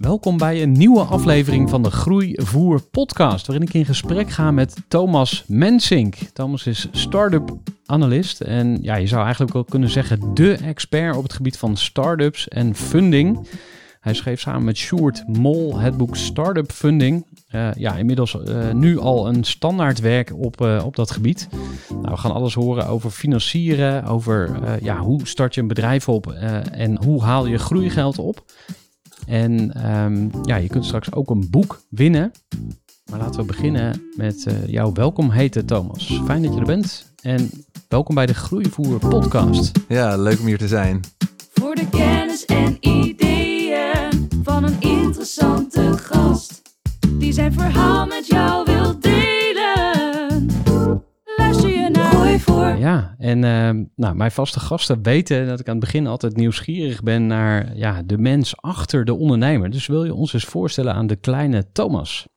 Welkom bij een nieuwe aflevering van de Groeivoer podcast, waarin ik in gesprek ga met Thomas Mensink. Thomas is start-up analist en ja, je zou eigenlijk wel kunnen zeggen de expert op het gebied van startups en funding. Hij schreef samen met Sjoerd Mol het boek Startup Funding. Eh, ja, inmiddels eh, nu al een standaard werk op, eh, op dat gebied. Nou, we gaan alles horen over financieren, over ja, hoe start je een bedrijf op en hoe haal je groeigeld op. En ehm, ja, je kunt straks ook een boek winnen. Maar laten we beginnen met jouw welkom heten, Thomas. Fijn dat je er bent en welkom bij de Groeivoer podcast. Ja, leuk om hier te zijn. Voor de kennis en ideeën van een interessante gast. Die zijn verhaal met jou voor. Ja, en ehm, nou, mijn vaste gasten weten dat ik aan het begin altijd nieuwsgierig ben naar ja, de mens achter de ondernemer. Dus wil je ons eens voorstellen aan de kleine Thomas?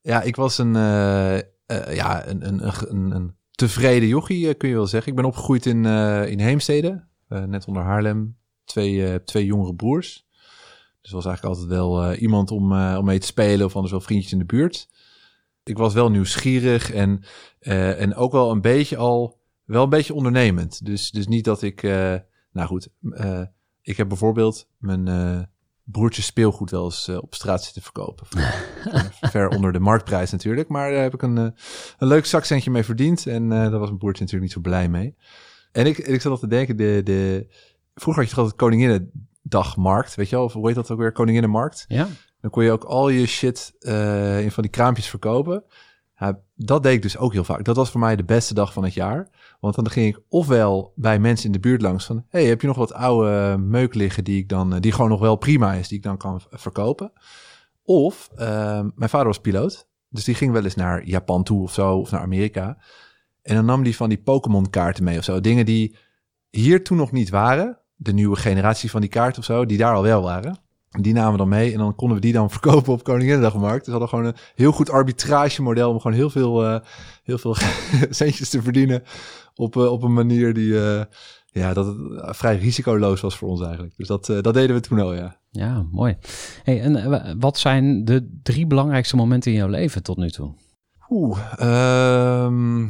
Ja, ik was een, eh, eh, ja, een, een, een, een tevreden jochie, eh, kun je wel zeggen. Ik ben opgegroeid in, eh, in Heemstede, eh, net onder Haarlem. Twee, eh, twee jongere broers. Dus was eigenlijk altijd wel eh, iemand om, eh, om mee te spelen of anders wel vriendjes in de buurt. Ik was wel nieuwsgierig en, eh, en ook wel een beetje al, wel een beetje ondernemend. Dus, dus niet dat ik, eh, nou goed, eh, ik heb bijvoorbeeld mijn eh, broertje speelgoed wel eens op straat zitten verkopen. Ver onder de marktprijs natuurlijk, maar daar heb ik een, een leuk zakcentje mee verdiend. En daar was mijn broertje natuurlijk niet zo blij mee. En ik, ik zat al te denken, de, de, vroeger had je toch altijd Koninginnedagmarkt, weet je wel? Of hoe heet dat ook weer? Koninginnenmarkt. Ja, Dan kon je ook al je shit in van die kraampjes verkopen. Ja, dat deed ik dus ook heel vaak. Dat was voor mij de beste dag van het jaar. Want dan ging ik ofwel bij mensen in de buurt langs van... hey, heb je nog wat oude meuk liggen die ik dan... eh, die gewoon nog wel prima is, die ik dan kan verkopen? Of, eh, mijn vader was piloot. Dus die ging wel eens naar Japan toe of zo, of naar Amerika. En dan nam die van die Pokémon kaarten mee of zo. Dingen die hier toen nog niet waren. De nieuwe generatie van die kaarten of zo, die daar al wel waren. Die namen we dan mee en dan konden we die dan verkopen op Koninginnedagmarkt. Dus we hadden gewoon een heel goed arbitragemodel om gewoon heel veel, eh, heel veel centjes te verdienen op, eh, op een manier die, eh, ja, dat het vrij risicoloos was voor ons eigenlijk. Dus dat, dat deden we toen al, ja. ja mooi. Hey, en wa- wat zijn de drie belangrijkste momenten in jouw leven tot nu toe? Oeh, ehm,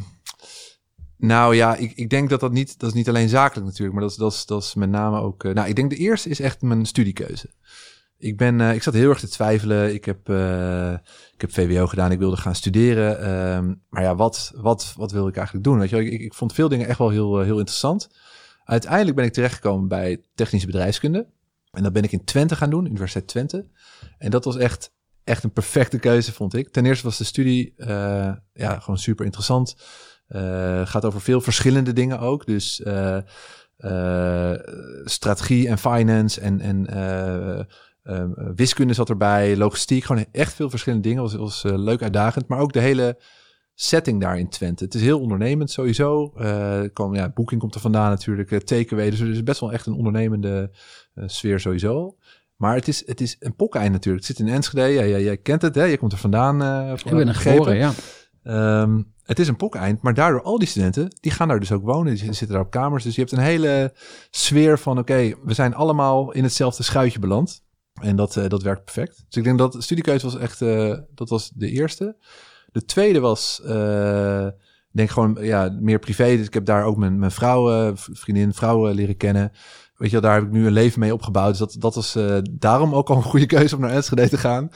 nou ja, ik, ik denk dat dat niet, dat is niet alleen zakelijk natuurlijk, maar dat is, dat is, dat is met name ook, eh, nou ik denk de eerste is echt mijn studiekeuze. Ik ben, eh, ik zat heel erg te twijfelen. Ik heb, eh, ik heb VWO gedaan. Ik wilde gaan studeren. Ehm, maar ja, wat, wat, wat wil ik eigenlijk doen? Weet je, ik, ik vond veel dingen echt wel heel, heel interessant. Uiteindelijk ben ik terechtgekomen bij technische bedrijfskunde. En dat ben ik in Twente gaan doen, Universiteit Twente. En dat was echt, echt een perfecte keuze, vond ik. Ten eerste was de studie ja, gewoon super interessant. Eh, gaat over veel verschillende dingen ook. Dus eh, eh, strategie en finance en, en eh, eh, wiskunde zat erbij, logistiek. Gewoon echt veel verschillende dingen. Was, was eh, leuk uitdagend. Maar ook de hele setting daar in Twente. Het is heel ondernemend sowieso. Kwam, ja, boeking komt er vandaan natuurlijk. takeaway. Dus het is best wel echt een ondernemende sfeer sowieso. Maar het is, het is een pokkeind natuurlijk. Het zit in Enschede. Ja, ja, jij kent het, hè? Je komt er vandaan. eh, Ik ben er geboren, ja. Ehm, het is een pokeind, maar daardoor al die studenten, die gaan daar dus ook wonen. Die zitten daar op kamers. Dus je hebt een hele sfeer van, oké, we zijn allemaal in hetzelfde schuitje beland. En dat, eh, dat werkt perfect. Dus ik denk dat studiekeuze was echt, eh, dat was de eerste. De tweede was, eh, denk gewoon, ja, meer privé. Dus ik heb daar ook mijn, mijn vrouw, vriendin, vrouwen leren kennen. Weet je, daar heb ik nu een leven mee opgebouwd. Dus dat, dat was daarom ook al een goede keuze om naar Enschede te gaan.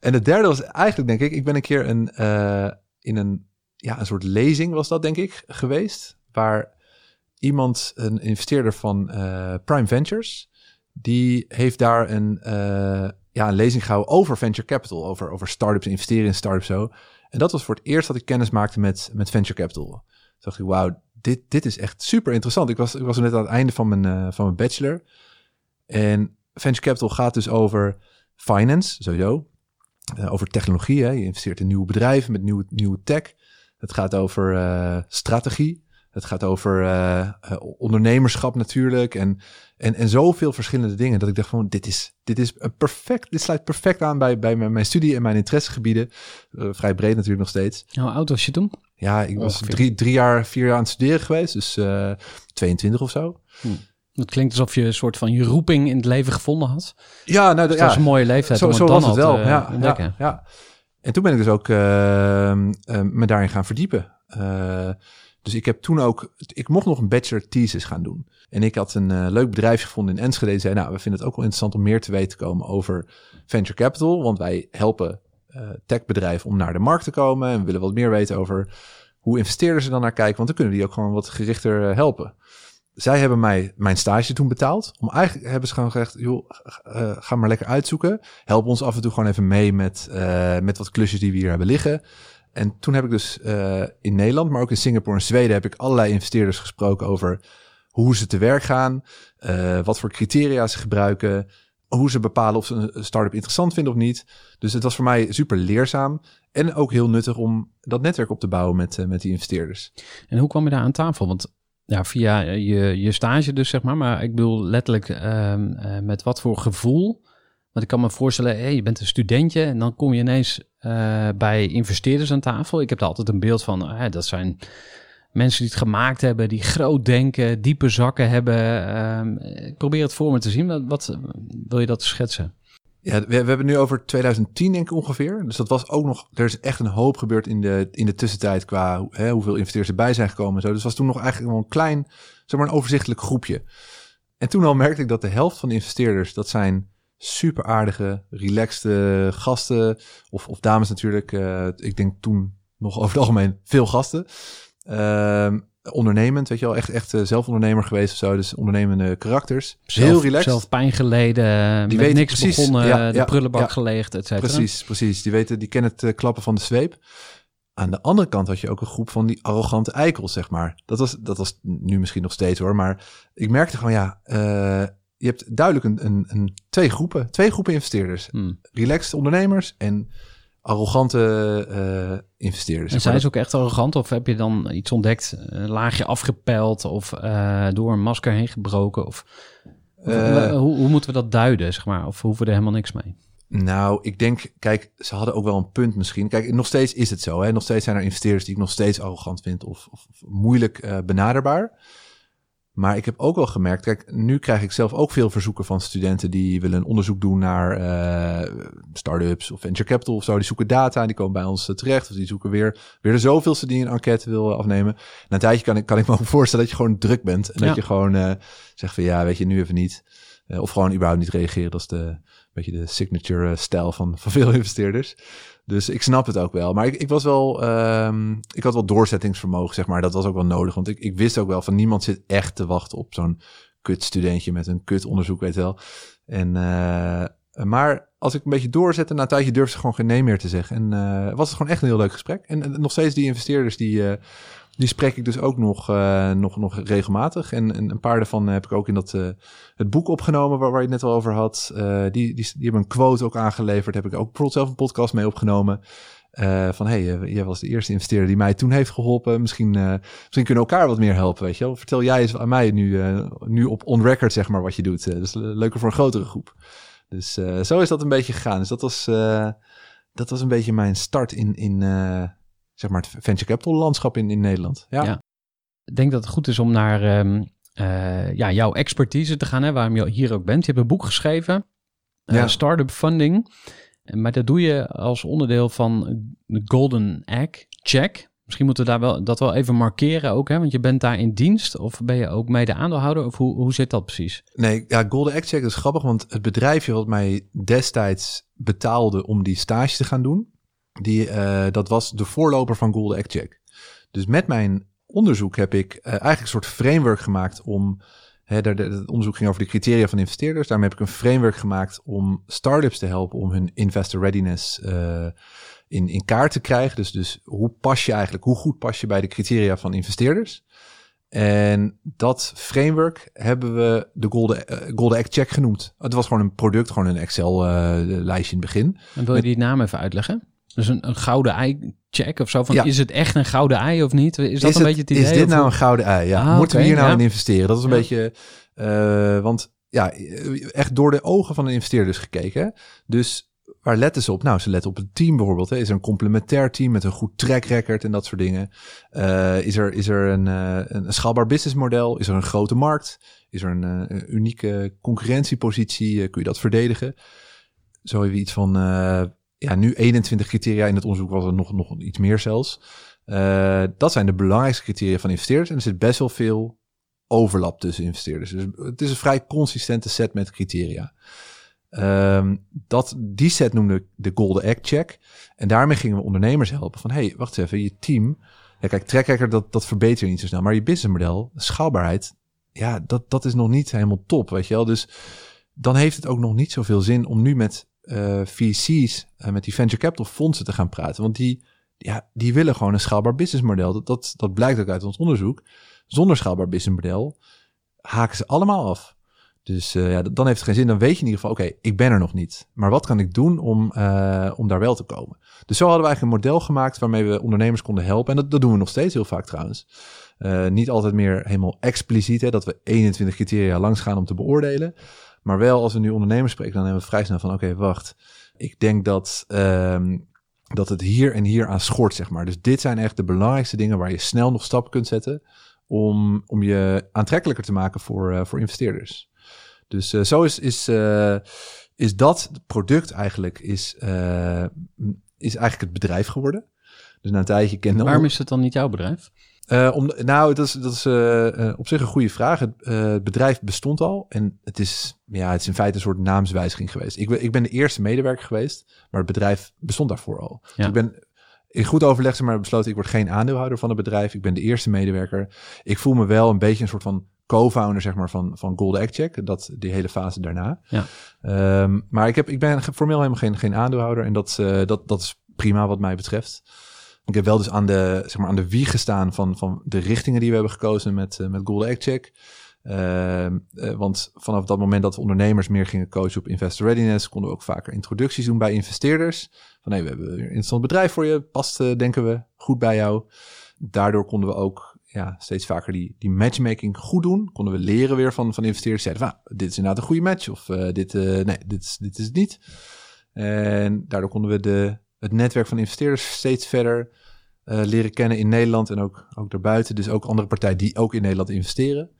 En de derde was eigenlijk, denk ik, ik ben een keer een, in een, ja, een soort lezing was dat, denk ik, geweest. Waar iemand, een investeerder van Prime Ventures die heeft daar een, uh, ja, een lezing gehouden over venture capital. Over, over startups, investeren in startups zo. En dat was voor het eerst dat ik kennis maakte met, met venture capital. Toen dacht ik, wauw, dit, dit is echt super interessant. Ik was, ik was net aan het einde van mijn, uh, van mijn bachelor. En venture capital gaat dus over finance, sowieso. Uh, over technologie. Hè. Je investeert in nieuwe bedrijven met nieuwe, nieuwe tech. Het gaat over uh, strategie. Het gaat over uh, ondernemerschap natuurlijk. En, en, en zoveel verschillende dingen. Dat ik dacht van dit is, dit is een perfect. Dit sluit perfect aan bij, bij mijn, mijn studie en mijn interessegebieden. Vrij breed natuurlijk nog steeds. Hoe oud was je toen? Ja, ik was drie, drie jaar, vier jaar aan het studeren geweest. Dus uh, 22 of zo. Hm. Het klinkt alsof je een soort van je roeping in het leven gevonden had. Ja, nou, dat ja, was een mooie leeftijd. Zo, zo was het wel. ja, ja, ja, En toen ben ik dus ook me daarin gaan verdiepen. Dus ik heb toen ook, ik mocht nog een bachelor thesis gaan doen. En ik had een uh, leuk bedrijf gevonden in Enschede. En zei, nou, we vinden het ook wel interessant om meer te weten te komen over venture capital. Want wij helpen techbedrijven om naar de markt te komen. En we willen wat meer weten over hoe investeerders er dan naar kijken. Want dan kunnen die ook gewoon wat gerichter helpen. Zij hebben mij mijn stage toen betaald. Om eigenlijk hebben ze gewoon gezegd, joh, ga maar lekker uitzoeken. Help ons af en toe gewoon even mee met, met wat klusjes die we hier hebben liggen. En toen heb ik dus uh, in Nederland, maar ook in Singapore en Zweden, heb ik allerlei investeerders gesproken over hoe ze te werk gaan, wat voor criteria ze gebruiken, hoe ze bepalen of ze een start-up interessant vinden of niet. Dus het was voor mij super leerzaam en ook heel nuttig om dat netwerk op te bouwen met, met die investeerders. En hoe kwam je daar aan tafel? Want ja, via je, je stage dus, zeg maar. Maar ik bedoel letterlijk uh, met wat voor gevoel want ik kan me voorstellen, je bent een studentje en dan kom je ineens uh, bij investeerders aan tafel. Ik heb er altijd een beeld van, uh, dat zijn mensen die het gemaakt hebben, die groot denken, diepe zakken hebben. Uh, ik probeer het voor me te zien. Wat, wat wil je dat schetsen? Ja, we, we, hebben nu over 2010 denk ik ongeveer. Dus dat was ook nog, er is echt een hoop gebeurd in de, in de tussentijd qua hè, hoeveel investeerders erbij zijn gekomen en zo. Dus was toen nog eigenlijk wel een klein, zeg maar een overzichtelijk groepje. En toen al merkte ik dat de helft van de investeerders, dat zijn super aardige, relaxte gasten. Of, of dames natuurlijk. Uh, ik denk toen nog over het algemeen veel gasten. Uh, ondernemend, weet je wel, echt, echt uh, zelf ondernemer geweest of zo. Dus ondernemende karakters. Zelf, heel relaxed. Zelf pijn geleden, die met weten niks precies, begonnen, ja, de prullenbak ja, gelegd, et cetera. Precies, precies. Die weten, die kennen het uh, klappen van de zweep. Aan de andere kant had je ook een groep van die arrogante eikels, zeg maar. Dat was, dat was nu misschien nog steeds hoor, maar ik merkte gewoon, ja, uh, je hebt duidelijk een, een, een, twee groepen, twee groepen investeerders. Hmm. Relaxed ondernemers en arrogante uh, investeerders. En zijn ze ook echt arrogant of heb je dan iets ontdekt, een laagje afgepeld of uh, door een masker heen gebroken? Of, uh, hoe, hoe, moeten we dat duiden, zeg maar? Of hoeven we er helemaal niks mee? Nou, ik denk, kijk, ze hadden ook wel een punt misschien. Kijk, nog steeds is het zo. Hè? Nog steeds zijn er investeerders die ik nog steeds arrogant vind of, of, of moeilijk benaderbaar. Maar ik heb ook wel gemerkt, kijk, nu krijg ik zelf ook veel verzoeken van studenten die willen een onderzoek doen naar uh, start-ups of venture capital of zo. Die zoeken data en die komen bij ons terecht. Of die zoeken weer, weer de zoveelste die een enquête wil afnemen. Na een tijdje kan ik, kan ik me ook voorstellen dat je gewoon druk bent. En dat je gewoon uh, zegt van ja, weet je, nu even niet. Uh, of gewoon überhaupt niet reageren. Dat is de, beetje de signature stijl van, van veel investeerders. Dus ik snap het ook wel. Maar ik, ik was wel, um, ik had wel doorzettingsvermogen, zeg maar. Dat was ook wel nodig. Want ik, ik wist ook wel van niemand zit echt te wachten op zo'n kut studentje met een kut onderzoek, weet wel. En, uh, maar als ik een beetje doorzette, na een tijdje durfde ze gewoon geen nee meer te zeggen. En uh, was het gewoon echt een heel leuk gesprek. En, en nog steeds die investeerders die, uh, die spreek ik dus ook nog, uh, nog, nog regelmatig. En, en, een paar daarvan heb ik ook in dat, uh, het boek opgenomen waar, waar je het net al over had. Uh, die, die, hebben een quote ook aangeleverd. Heb ik ook bijvoorbeeld zelf een podcast mee opgenomen. van hey, jij was de eerste investeerder die mij toen heeft geholpen. Misschien, misschien kunnen we elkaar wat meer helpen, weet je. Vertel jij eens aan mij nu, nu op on record, zeg maar, wat je doet. dat is leuker voor een grotere groep. Dus zo is dat een beetje gegaan. Dus dat was, dat was een beetje mijn start in, in zeg maar, het venture capital landschap in, in Nederland. Ja. Ja. Ik denk dat het goed is om naar ehm, eh, ja, jouw expertise te gaan, hè, waarom je hier ook bent. Je hebt een boek geschreven, Ja. Startup Funding. Maar dat doe je als onderdeel van de Golden Egg Check. Misschien moeten we daar wel, dat wel even markeren ook, hè? want je bent daar in dienst. Of ben je ook mede aandeelhouder? Of hoe, hoe zit dat precies? Nee, ja, Golden Egg Check is grappig, want het bedrijfje wat mij destijds betaalde om die stage te gaan doen, die, eh, dat was de voorloper van Golden Egg Check. Dus met mijn onderzoek heb ik eh, eigenlijk een soort framework gemaakt om, hè, daar, het onderzoek ging over de criteria van investeerders, daarmee heb ik een framework gemaakt om startups te helpen om hun investor readiness eh, in, in kaart te krijgen. Dus, dus hoe pas je eigenlijk, hoe goed pas je bij de criteria van investeerders? En dat framework hebben we de Golden, Golden Egg Check genoemd. Het was gewoon een product, gewoon een Excel-lijstje in het begin. En wil je die naam even uitleggen? Dus een, een gouden ei-check of zo? Van, Ja. Is het echt een gouden ei of niet? Is dat een het, beetje het idee? Is dit of nou een gouden ei? Ja. Ah, Moeten we hier nou ja. in investeren? Dat is een Ja. beetje... eh, want ja, echt door de ogen van de investeerders gekeken. hè. Dus waar letten ze op? Nou, ze letten op het team bijvoorbeeld. Hè. Is er een complementair team met een goed track record en dat soort dingen? Eh, is er, is er een, eh, een, schaalbaar businessmodel? Is er een grote markt? Is er een, een unieke concurrentiepositie? Kun je dat verdedigen? Zo even iets van... ja, nu 21 criteria. In het onderzoek was er nog, nog iets meer zelfs. Eh, dat zijn de belangrijkste criteria van investeerders. En er zit best wel veel overlap tussen investeerders. Dus het is een vrij consistente set met criteria. Ehm, dat, die set noemde ik de Golden Egg Check. En daarmee gingen we ondernemers helpen van... hey, wacht even, je team... Ja, kijk, record, dat, dat verbetert je niet zo snel. Maar je businessmodel, schaalbaarheid... ja, dat, dat is nog niet helemaal top, weet je wel. Dus dan heeft het ook nog niet zoveel zin om nu met eh, VC's... en met die venture capital fondsen te gaan praten. Want die, ja, die willen gewoon een schaalbaar businessmodel. Dat, dat, dat blijkt ook uit ons onderzoek. Zonder schaalbaar businessmodel haken ze allemaal af. Dus eh, ja, dan heeft het geen zin. Dan weet je in ieder geval, oké, ik ben er nog niet. Maar wat kan ik doen om, eh, om daar wel te komen? Dus zo hadden we eigenlijk een model gemaakt waarmee we ondernemers konden helpen. En dat, dat doen we nog steeds heel vaak trouwens. Eh, niet altijd meer helemaal expliciet, hè, dat we 21 criteria langs gaan om te beoordelen. Maar wel als we nu ondernemers spreken, dan hebben we vrij snel van, oké, wacht. Ik denk dat, ehm, dat het hier en hier aan schort, zeg maar. Dus dit zijn echt de belangrijkste dingen waar je snel nog stappen kunt zetten om, om je aantrekkelijker te maken voor, eh, voor investeerders. Dus eh, zo is, is, eh, is dat product eigenlijk is, is eigenlijk het bedrijf geworden. Dus na een tijdje kende Waarom is het dan niet jouw bedrijf? Eh, om, nou, dat is, dat is eh, eh, op zich een goede vraag. Het, het bedrijf bestond al en het is, ja, het is in feite een soort naamswijziging geweest. Ik ben, ik ben de eerste medewerker geweest, maar het bedrijf bestond daarvoor al. Dus ik ben in goed overleg zeg maar besloten, ik word geen aandeelhouder van het bedrijf. Ik ben de eerste medewerker. Ik voel me wel een beetje een soort van co-founder zeg maar, van, van Golden Egg Check. Dat, die hele fase daarna. Ja. Ehm, maar ik, heb, ik ben formeel helemaal geen, geen aandeelhouder. En dat, dat, dat is prima wat mij betreft. Ik heb wel dus aan de, zeg maar, aan de wieg gestaan van, van de richtingen die we hebben gekozen met, eh, met Golden Egg Check. Ehm, eh, want vanaf dat moment dat we ondernemers meer gingen coachen op investor readiness, konden we ook vaker introducties doen bij investeerders. Van nee, we hebben een interessant bedrijf voor je, past eh, denken we goed bij jou. Daardoor konden we ook ja, steeds vaker die, die matchmaking goed doen. Konden we leren weer van, van investeerders. Zeiden van, ah, dit is inderdaad een goede match of dit, nee, dit, dit is het niet. En daardoor konden we de, het netwerk van investeerders steeds verder eh, leren kennen in Nederland en ook, ook daarbuiten. Dus ook andere partijen die ook in Nederland investeren.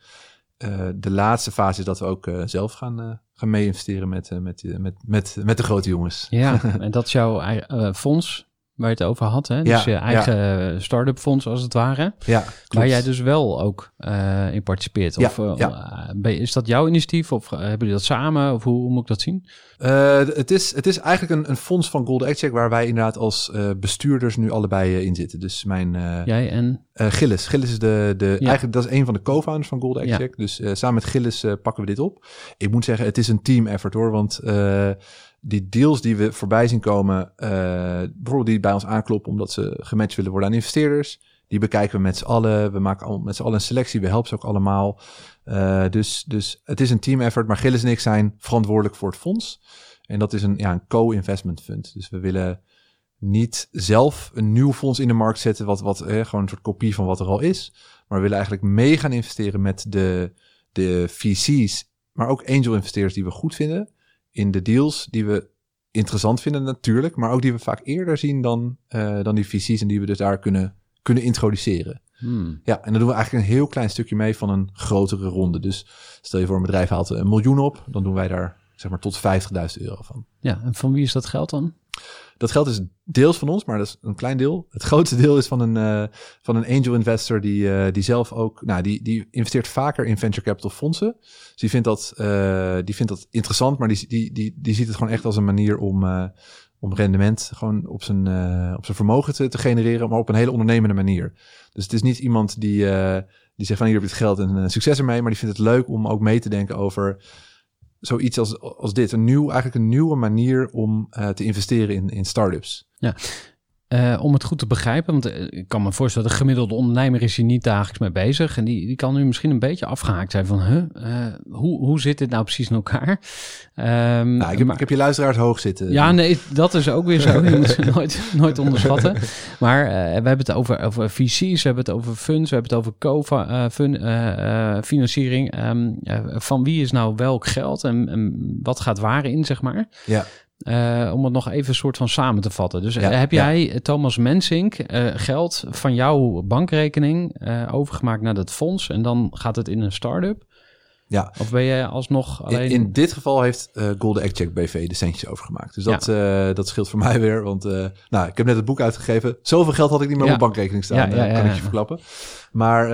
Eh, de laatste fase is dat we ook eh, zelf gaan, gaan mee-investeren met, eh, met, eh, met, met, met de grote jongens. Ja, en dat is jouw fonds waar je het over had. Hè? Dus Ja, je eigen start-up fonds als het ware. Ja, klopt. Waar jij dus wel ook eh, in participeert. Ja, Of, eh, ja. eh, is dat jouw initiatief of eh, hebben jullie dat samen? Of hoe, hoe moet ik dat zien? Eh, het, is, het is eigenlijk een, een fonds van Golden Egg Check waar wij inderdaad als eh, bestuurders nu allebei eh, in zitten. Dus mijn eh, Jij en... eh, Gilles. Gilles is de, de Ja. eigenlijk dat is een van de co-founders van Golden Egg Ja. Check. Dus eh, samen met Gilles eh, pakken we dit op. Ik moet zeggen, het is een team effort hoor, want eh, die deals die we voorbij zien komen, eh, bijvoorbeeld die bij ons aankloppen omdat ze gematcht willen worden aan investeerders, die bekijken we met z'n allen. We maken met z'n allen een selectie, we helpen ze ook allemaal. Eh, dus, dus het is een team effort, maar Gilles en ik zijn verantwoordelijk voor het fonds. En dat is een, ja, een co-investment fund. Dus we willen niet zelf een nieuw fonds in de markt zetten, wat, wat eh, gewoon een soort kopie van wat er al is. Maar we willen eigenlijk mee gaan investeren met de, de VC's, maar ook angel investeerders die we goed vinden in de deals die we interessant vinden natuurlijk, maar ook die we vaak eerder zien dan, eh, dan die VC's en die we dus daar kunnen, kunnen introduceren. Hmm. Ja, en dan doen we eigenlijk een heel klein stukje mee van een grotere ronde. Dus stel je voor een bedrijf haalt een miljoen op, dan doen wij daar zeg maar tot 50.000 euro van. Ja, en van wie is dat geld dan? Dat geld is deels van ons, maar dat is een klein deel. Het grootste deel is van een, eh, van een angel investor die, eh, die zelf ook, nou, die, die investeert vaker in venture capital fondsen. Dus die vindt dat, eh, die vindt dat interessant, maar die, die, die, die ziet het gewoon echt als een manier om, om rendement gewoon op zijn, op zijn vermogen te, te genereren, maar op een hele ondernemende manier. Dus het is niet iemand die, die zegt van hier heb je het geld en succes ermee, maar die vindt het leuk om ook mee te denken over zoiets als, als dit. Een nieuw, eigenlijk een nieuwe manier om eh, te investeren in, in start-ups. Eh, om het goed te begrijpen, want eh, ik kan me voorstellen, de gemiddelde ondernemer is hier niet dagelijks mee bezig. En die, die kan nu misschien een beetje afgehaakt zijn van, huh, eh, hoe, hoe zit dit nou precies in elkaar? Ehm, Nou, ik, heb, maar- ik heb je luisteraars hoog zitten. Ja, nee, dat is ook weer zo. Je moet ze nooit, nooit onderschatten. Maar we hebben het over, over VC's, we hebben het over funds, we hebben het over co-financiering. Ehm, van wie is nou welk geld en, en wat gaat waar in, zeg maar? Ja. Eh, om het nog even een soort van samen te vatten. Dus eh, Ja, heb jij, eh, Thomas Mensink, geld van jouw bankrekening overgemaakt naar dat fonds en dan gaat het in een start-up? Ja. Of ben jij alsnog alleen... in dit geval heeft Golden Egg Check BV de centjes overgemaakt. Dus dat, dat scheelt voor mij weer. Want nou, ik heb net het boek uitgegeven. Zoveel geld had ik niet meer op mijn bankrekening staan. Kan ik je verklappen. Maar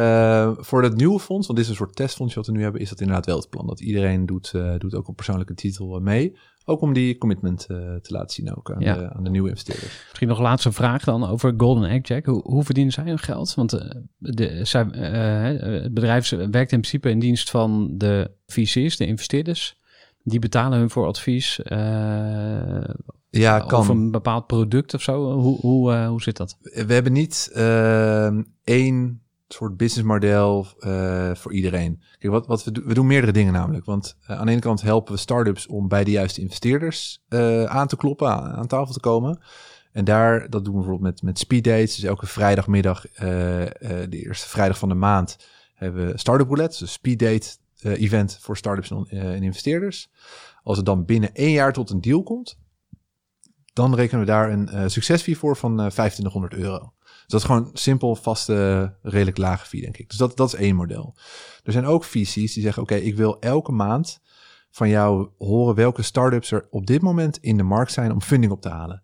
voor het nieuwe fonds, want dit is een soort testfonds wat we nu hebben, is dat inderdaad wel het plan. Dat iedereen doet, doet ook op persoonlijke titel mee. Ook om die commitment eh, te laten zien ook aan, Ja. de, aan de nieuwe investeerders. Misschien nog een laatste vraag dan over Golden Egg Jack. Hoe, hoe verdienen zij hun geld? Want eh, de, zij, eh, het bedrijf werkt in principe in dienst van de VC's, de investeerders. Die betalen hun voor advies Ja, kan. over een bepaald product of zo. Hoe, hoe, hoe zit dat? we hebben niet één soort businessmodel eh voor iedereen. Kijk, wat, wat we, doen, we doen meerdere dingen namelijk. Want eh, aan de ene kant helpen we startups om bij de juiste investeerders eh, aan te kloppen, aan, tafel te komen. En daar, dat doen we bijvoorbeeld met, met speed dates. Dus elke vrijdagmiddag, de eerste vrijdag van de maand, hebben we startup roulette. Dus speed date event voor startups en, en investeerders. Als het dan binnen één jaar tot een deal komt, dan rekenen we daar een eh, succesfee voor van eh 2500 euro. Dus dat is gewoon simpel, vaste, redelijk lage fee, denk ik. Dus dat, dat is één model. Er zijn ook VC's die zeggen, oké, ik wil elke maand van jou horen welke startups er op dit moment in de markt zijn om funding op te halen.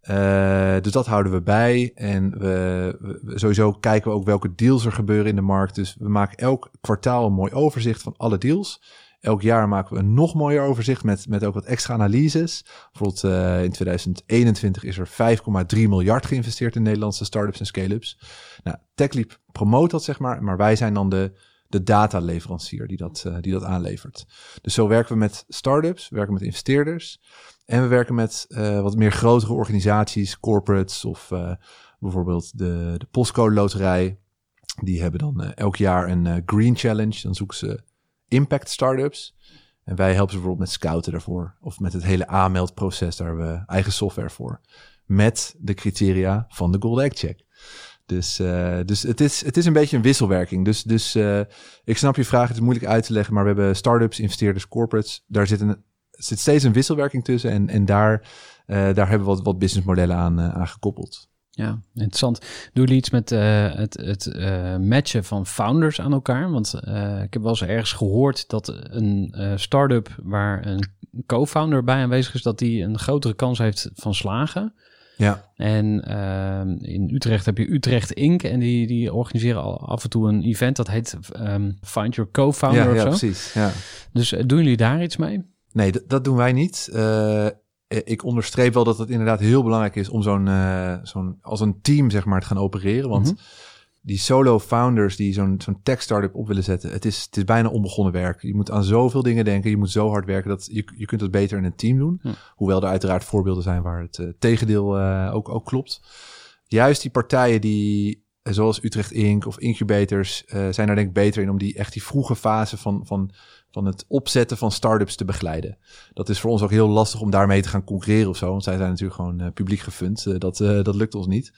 Eh, dus dat houden we bij. En we, we- sowieso kijken we ook welke deals er gebeuren in de markt. Dus we maken elk kwartaal een mooi overzicht van alle deals. Elk jaar maken we een nog mooier overzicht met, met ook wat extra analyses. Bijvoorbeeld eh, in 2021 is er 5,3 miljard geïnvesteerd in Nederlandse startups en scale-ups. Nou, TechLeap promoot dat zeg maar, maar wij zijn dan de, de dataleverancier die dat, eh, die dat aanlevert. Dus zo werken we met startups, we werken met investeerders en we werken met eh, wat meer grotere organisaties, corporates of bijvoorbeeld de, de Postcode Loterij. Die hebben dan elk jaar een Green Challenge. Dan zoeken ze impact startups. En wij helpen ze bijvoorbeeld met scouten daarvoor. Of met het hele aanmeldproces, daar hebben we eigen software voor. Met de criteria van de Gold Egg Check. Dus, eh, dus het, is, het is een beetje een wisselwerking. Dus, dus eh, ik snap je vraag, het is moeilijk uit te leggen. Maar we hebben startups, investeerders, corporates. Daar zit, een, zit steeds een wisselwerking tussen. En, en daar, eh, daar hebben we wat, wat businessmodellen aan, aan gekoppeld. Ja, interessant. Doen jullie iets met eh, het, het eh, matchen van founders aan elkaar? Want eh, ik heb wel eens ergens gehoord dat een start-up waar een co-founder bij aanwezig is, dat die een grotere kans heeft van slagen. Ja, En ehm, in Utrecht heb je Utrecht Inc. En die, die organiseren al af en toe een event dat heet ehm, Find Your Co-Founder ja, of ja zo. precies. Ja. Dus doen jullie daar iets mee? Nee, dat, dat doen wij niet. Eh, ik onderstreep wel dat het inderdaad heel belangrijk is om zo'n, eh, zo'n als een team zeg maar te gaan opereren. Want Mhm. die solo founders die zo'n, zo'n tech startup op willen zetten, het is, het is bijna onbegonnen werk. Je moet aan zoveel dingen denken, je moet zo hard werken dat je, je kunt het beter in een team doen. Hoewel er uiteraard voorbeelden zijn waar het eh, tegendeel ook, ook klopt. Juist die partijen die, zoals Utrecht Inc. of incubators, zijn daar denk ik beter in om die echt die vroege fase van, van, van het opzetten van startups te begeleiden. Dat is voor ons ook heel lastig om daarmee te gaan concurreren of zo. Want zij zijn natuurlijk gewoon eh, publiek gefund. Eh, dat, eh, dat lukt ons niet.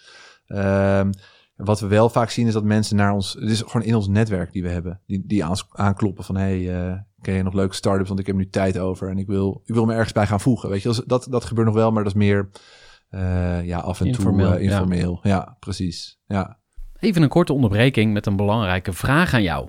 Ehm, wat we wel vaak zien is dat mensen naar ons... Het is gewoon in ons netwerk die we hebben. Die, die aankloppen van... Hey, eh, ken je nog leuke start-ups, want ik heb nu tijd over en ik wil, ik wil me ergens bij gaan voegen. Weet je, dat, dat, gebeurt nog wel, maar dat is meer eh, ja, af en Informeel, toe eh, ja. informeel. Ja. precies. Ja. Even een korte onderbreking met een belangrijke vraag aan jou.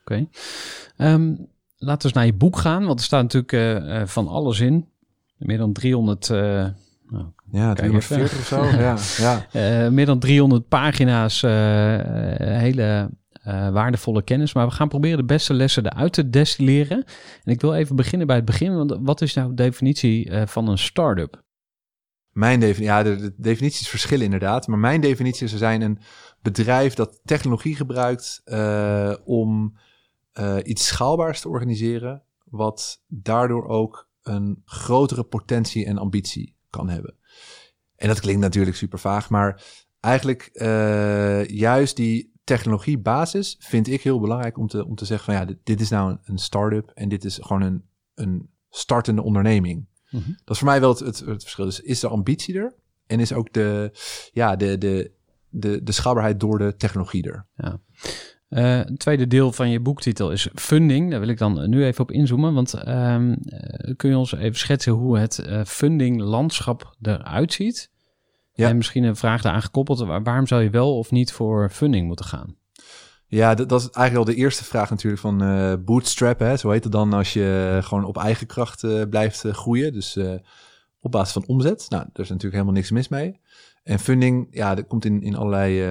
Oké. Ehm, laten we eens naar je boek gaan, want er staat natuurlijk eh, eh, van alles in. Meer dan 300, eh, nou, Ja, Kijk even. 340 of zo. ja, ja. meer dan 300 pagina's, hele waardevolle kennis. Maar we gaan proberen de beste lessen eruit te destilleren. En ik wil even beginnen bij het begin. Want wat is nou de definitie van een start-up? Mijn definitie, ja, de, de definities verschillen inderdaad. Maar mijn definitie is: er zijn een bedrijf dat technologie gebruikt om eh, iets schaalbaars te organiseren. Wat daardoor ook een grotere potentie en ambitie kan hebben. En dat klinkt natuurlijk super vaag, maar eigenlijk eh, juist die technologiebasis vind ik heel belangrijk om te, om te zeggen van ja, dit, dit is nou een, een start-up en dit is gewoon een, een startende onderneming. Mhm. Dat is voor mij wel het, het, het verschil. Dus is de ambitie er en is ook de, ja, de, de, de, de schaalbaarheid door de technologie er. Eh, het tweede deel van je boektitel is funding. Daar wil ik dan nu even op inzoomen. Want eh, kun je ons even schetsen hoe het eh, fundinglandschap eruit ziet? Ja. En misschien een vraag daaraan gekoppeld. waar- waarom zou je wel of niet voor funding moeten gaan? Ja, dat, dat is eigenlijk al de eerste vraag natuurlijk van eh bootstrap. Hè? Zo heet het dan als je gewoon op eigen kracht blijft groeien. Dus op basis van omzet. Nou, daar is natuurlijk helemaal niks mis mee. En funding, ja, dat komt in, in allerlei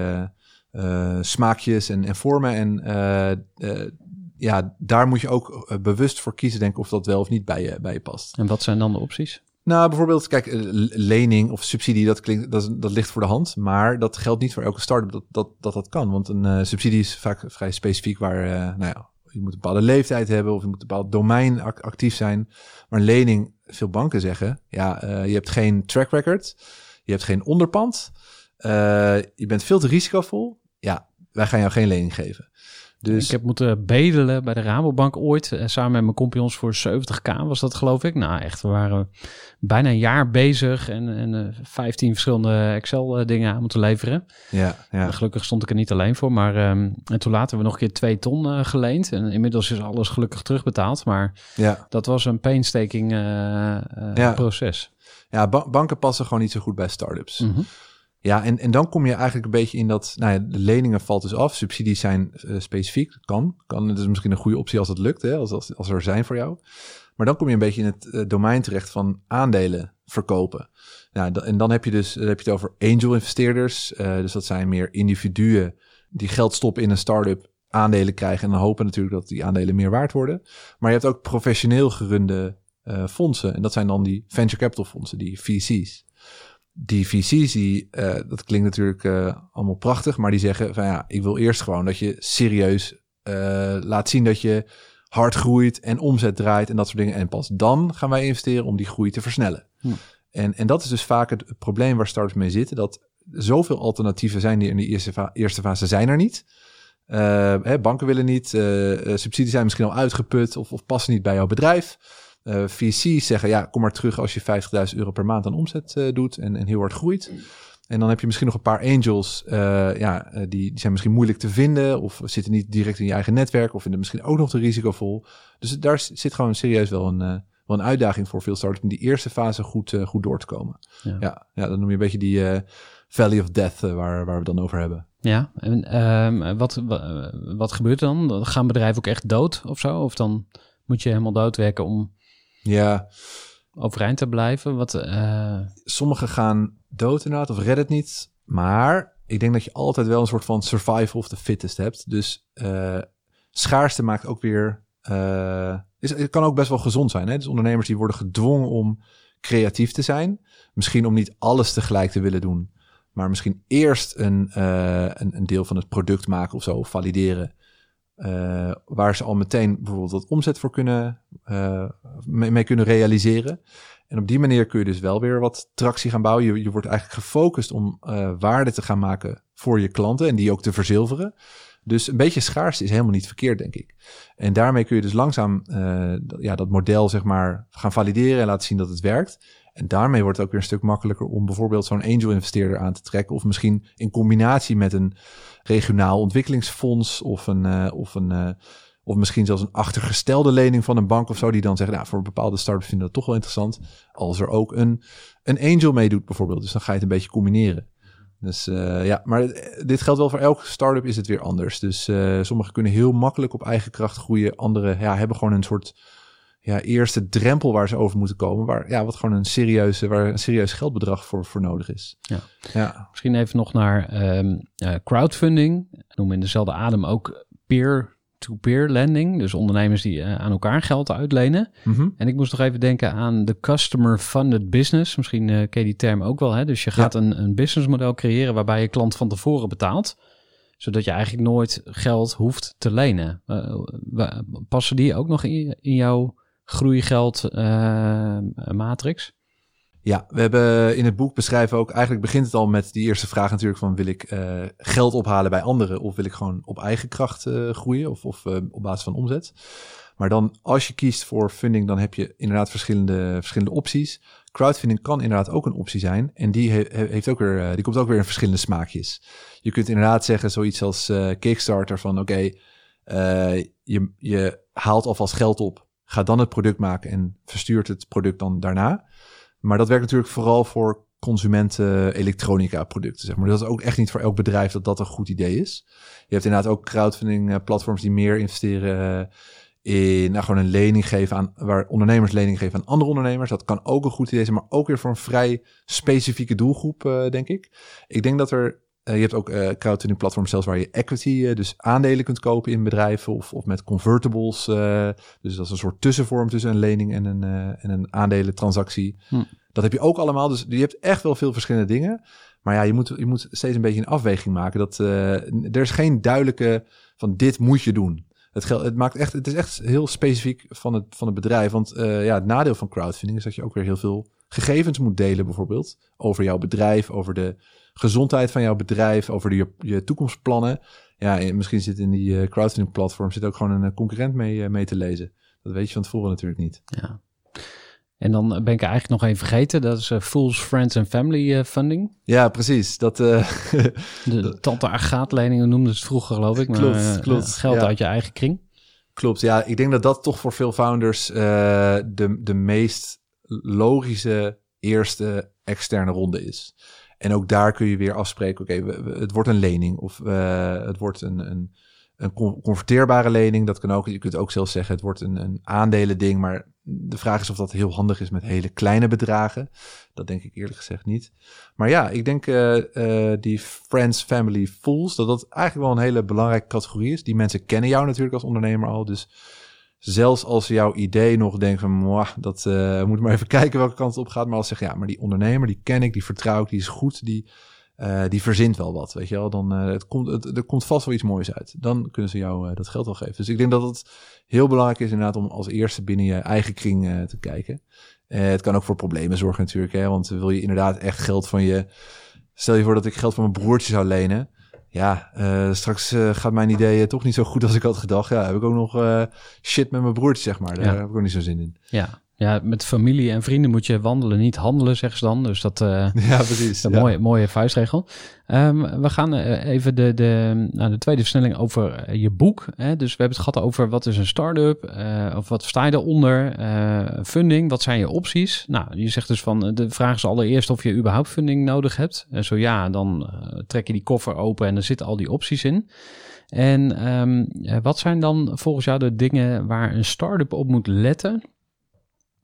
smaakjes en, en vormen. En eh, eh, ja, daar moet je ook eh, bewust voor kiezen, denk ik, of dat wel of niet bij je, bij je past. En wat zijn dan de opties? Nou, bijvoorbeeld, kijk, eh, lening of subsidie, dat, klinkt, dat, dat ligt voor de hand. Maar dat geldt niet voor elke start-up dat dat, dat, dat kan. Want een eh, subsidie is vaak vrij specifiek waar, eh, nou ja, je moet een bepaalde leeftijd hebben of je moet een bepaald domein ac- actief zijn. Maar een lening, veel banken zeggen, ja, eh, je hebt geen track record, je hebt geen onderpand, eh, je bent veel te risicovol. Ja, wij gaan jou geen lening geven. Dus Ik heb moeten bedelen bij de Rabobank ooit. eh, samen met mijn compagnons voor 70k was dat geloof ik. Nou echt, we waren bijna een jaar bezig. En, en eh, 15 verschillende Excel eh, dingen aan moeten leveren. ja, ja. Gelukkig stond ik er niet alleen voor. Maar ehm, en toen later we nog een keer 2 ton eh, geleend. En inmiddels is alles gelukkig terugbetaald. Maar ja. dat was een painstaking eh, eh, Ja. proces. ja ba- banken passen gewoon niet zo goed bij start-ups. Mhm. Ja, en, en dan kom je eigenlijk een beetje in dat, nou ja, de leningen valt dus af. Subsidies zijn eh, specifiek, kan. kan. Het is misschien een goede optie als het lukt, hè, als, als, als er zijn voor jou. Maar dan kom je een beetje in het eh, domein terecht van aandelen verkopen. Nou, en dan heb je dus dan heb je het over angel investeerders. Eh, dus dat zijn meer individuen die geld stoppen in een start-up, aandelen krijgen en dan hopen natuurlijk dat die aandelen meer waard worden. Maar je hebt ook professioneel gerunde fondsen. En dat zijn dan die venture capital fondsen, die VC's die VC's, die, dat klinkt natuurlijk eh, allemaal prachtig, maar die zeggen van ja, ik wil eerst gewoon dat je serieus eh, laat zien dat je hard groeit en omzet draait en dat soort dingen. En pas dan gaan wij investeren om die groei te versnellen. Hm. En, en dat is dus vaak het probleem waar startups mee zitten, dat zoveel alternatieven zijn die in de eerste, fa- eerste fase zijn er niet. Eh, hè, banken willen niet, subsidies zijn misschien al uitgeput of, of passen niet bij jouw bedrijf. Eh VC's zeggen, ja, kom maar terug als je 50.000 euro per maand aan omzet eh, doet en, en heel hard groeit. En dan heb je misschien nog een paar angels, eh, ja, die, die zijn misschien moeilijk te vinden of zitten niet direct in je eigen netwerk of vinden misschien ook nog te risicovol. Dus daar zit gewoon serieus wel een, wel een uitdaging voor veel startups om die eerste fase goed, goed door te komen. Ja. Ja, ja, dan noem je een beetje die Valley of Death waar, waar we het dan over hebben. Ja, en ehm, wat, wa- wat gebeurt er dan? Gaan bedrijven ook echt dood of zo? Of dan moet je helemaal doodwerken om... Ja, overeind te blijven? Wat, uh... Sommigen gaan dood inderdaad of redden het niet. Maar ik denk dat je altijd wel een soort van survival of the fittest hebt. Dus uh, schaarste maakt ook weer... Uh, is, het kan ook best wel gezond zijn. Hè? Dus ondernemers die worden gedwongen om creatief te zijn. Misschien om niet alles tegelijk te willen doen. Maar misschien eerst een, uh, een, een, deel van het product maken of zo, valideren. Uh, waar ze al meteen bijvoorbeeld wat omzet voor kunnen, uh, mee, kunnen realiseren. En op die manier kun je dus wel weer wat tractie gaan bouwen. Je, je wordt eigenlijk gefocust om waarde te gaan maken voor je klanten en die ook te verzilveren. Dus een beetje schaarste is helemaal niet verkeerd, denk ik. En daarmee kun je dus langzaam ja, dat model zeg maar gaan valideren en laten zien dat het werkt. En daarmee wordt het ook weer een stuk makkelijker om bijvoorbeeld zo'n angel-investeerder aan te trekken. Of misschien in combinatie met een regionaal ontwikkelingsfonds of een, uh, of een uh, of misschien zelfs een achtergestelde lening van een bank of zo, die dan zeggen, nou, voor bepaalde startups vinden dat toch wel interessant. Als er ook een, een angel meedoet bijvoorbeeld. Dus dan ga je het een beetje combineren. Dus uh, ja, maar dit geldt wel voor elke start-up is het weer anders. Dus sommigen kunnen heel makkelijk op eigen kracht groeien. Anderen ja, hebben gewoon een soort ja, eerste drempel waar ze over moeten komen. Waar, ja, wat gewoon een serieuze, waar een serieus geldbedrag voor, voor nodig is. Ja. ja. Misschien even nog naar um, crowdfunding. Noem in dezelfde adem ook peer to-peer lending. Dus ondernemers die uh, aan elkaar geld uitlenen. Mm -hmm. En ik moest nog even denken aan de customer funded business. Misschien uh, ken je die term ook wel. Hè? Dus je gaat ja. een, een businessmodel creëren waarbij je klant van tevoren betaalt. Zodat je eigenlijk nooit geld hoeft te lenen. Uh, passen die ook nog in, in jouw groeigeld matrix? Ja, we hebben in het boek beschrijven ook, eigenlijk begint het al met die eerste vraag natuurlijk van wil ik uh, geld ophalen bij anderen of wil ik gewoon op eigen kracht uh, groeien of, of op basis van omzet. Maar dan als je kiest voor funding, dan heb je inderdaad verschillende, verschillende opties. Crowdfunding kan inderdaad ook een optie zijn en die, he, heeft ook weer, die komt ook weer in verschillende smaakjes. Je kunt inderdaad zeggen zoiets als Kickstarter van oké, je, je haalt alvast geld op, ga dan het product maken en verstuurt het product dan daarna. Maar dat werkt natuurlijk vooral voor consumenten elektronica producten, zeg maar. Dat is ook echt niet voor elk bedrijf dat dat een goed idee is. Je hebt inderdaad ook crowdfunding eh, platforms die meer investeren eh, in nou, gewoon een lening geven aan, waar ondernemers lening geven aan andere ondernemers. Dat kan ook een goed idee zijn, maar ook weer voor een vrij specifieke doelgroep, uh, denk ik. Ik denk dat er je hebt ook uh, crowdfunding platforms zelfs waar je equity, uh, dus aandelen kunt kopen in bedrijven of, of met convertibles. dus dat is een soort tussenvorm tussen een lening en een, en een aandelentransactie. Hm. Dat heb je ook allemaal. Dus je hebt echt wel veel verschillende dingen. Maar ja, je moet, je moet steeds een beetje een afweging maken. Dat, er is geen duidelijke van dit moet je doen. Het, geld, het, maakt echt, het is echt heel specifiek van het, van het bedrijf. Want ja, het nadeel van crowdfunding is dat je ook weer heel veel gegevens moet delen, bijvoorbeeld. Over jouw bedrijf, over de gezondheid van jouw bedrijf, over de, je, je toekomstplannen. Ja, misschien zit in die uh, crowdfunding platform zit ook gewoon een concurrent mee, uh, mee te lezen. Dat weet je van tevoren natuurlijk niet. Ja. En dan ben ik eigenlijk nog even vergeten, dat is uh, Fools, Friends and Family Funding. Ja, precies. Dat, de tante agaatleningen noemden het vroeger, geloof ik. Maar, klopt, klopt. geld ja. uit je eigen kring. Klopt, ja. Ik denk dat dat toch voor veel founders de, de meest logische eerste externe ronde is. En ook daar kun je weer afspreken, oké, het wordt een lening of uh, het wordt een, een, een converteerbare lening. Dat kan ook, je kunt ook zelfs zeggen, het wordt een, een aandelending. Maar de vraag is of dat heel handig is met hele kleine bedragen. Dat denk ik eerlijk gezegd niet. Maar ja, ik denk uh, uh, die Friends, Family, Fools, dat dat eigenlijk wel een hele belangrijke categorie is. Die mensen kennen jou natuurlijk als ondernemer al, dus zelfs als jouw idee nog denkt van, dat uh, moet maar even kijken welke kant het op gaat. Maar als zeg ja, maar die ondernemer, die ken ik, die vertrouw ik, die is goed, die, uh, die verzint wel wat, weet je wel. Dan uh, het komt, het, er komt vast wel iets moois uit. Dan kunnen ze jou dat geld wel geven. Dus ik denk dat het heel belangrijk is inderdaad om als eerste binnen je eigen kring te kijken. het kan ook voor problemen zorgen natuurlijk, hè, want wil je inderdaad echt geld van je... Stel je voor dat ik geld van mijn broertje zou lenen ja, uh, straks uh, gaat mijn idee toch niet zo goed als ik had gedacht. Ja, heb ik ook nog uh, shit met mijn broertje, zeg maar. Daar ja. heb ik ook niet zo zin in. Ja, ja, met familie en vrienden moet je wandelen, niet handelen, zeggen ze dan. Dus dat uh, ja, precies. ja. mooie, mooie vuistregel. Um, we gaan uh, even de, de, nou, de tweede versnelling over uh, je boek. Hè? Dus we hebben het gehad over wat is een start-up, of wat sta je eronder, funding, wat zijn je opties? Nou, je zegt dus van, de vraag is allereerst of je überhaupt funding nodig hebt. En zo ja, dan trek je die koffer open en er zitten al die opties in. En um, wat zijn dan volgens jou de dingen waar een start-up op moet letten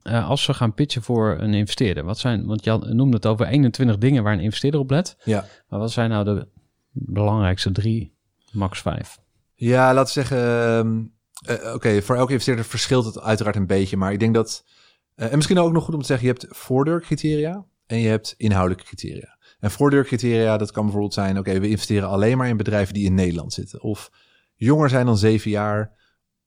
eh, als we gaan pitchen voor een investeerder? Wat zijn, want je had- noemde het over 21 dingen waar een investeerder op let. Ja. Maar wat zijn nou de belangrijkste drie, max vijf? Ja, laten we zeggen. ehm, eh, Oké, voor elke investeerder verschilt het uiteraard een beetje. Maar ik denk dat. eh, en misschien ook nog goed om te zeggen: je hebt voordeurcriteria en je hebt inhoudelijke criteria. En voordeurcriteria, dat kan bijvoorbeeld zijn: oké, we investeren alleen maar in bedrijven die in Nederland zitten. Of jonger zijn dan zeven jaar.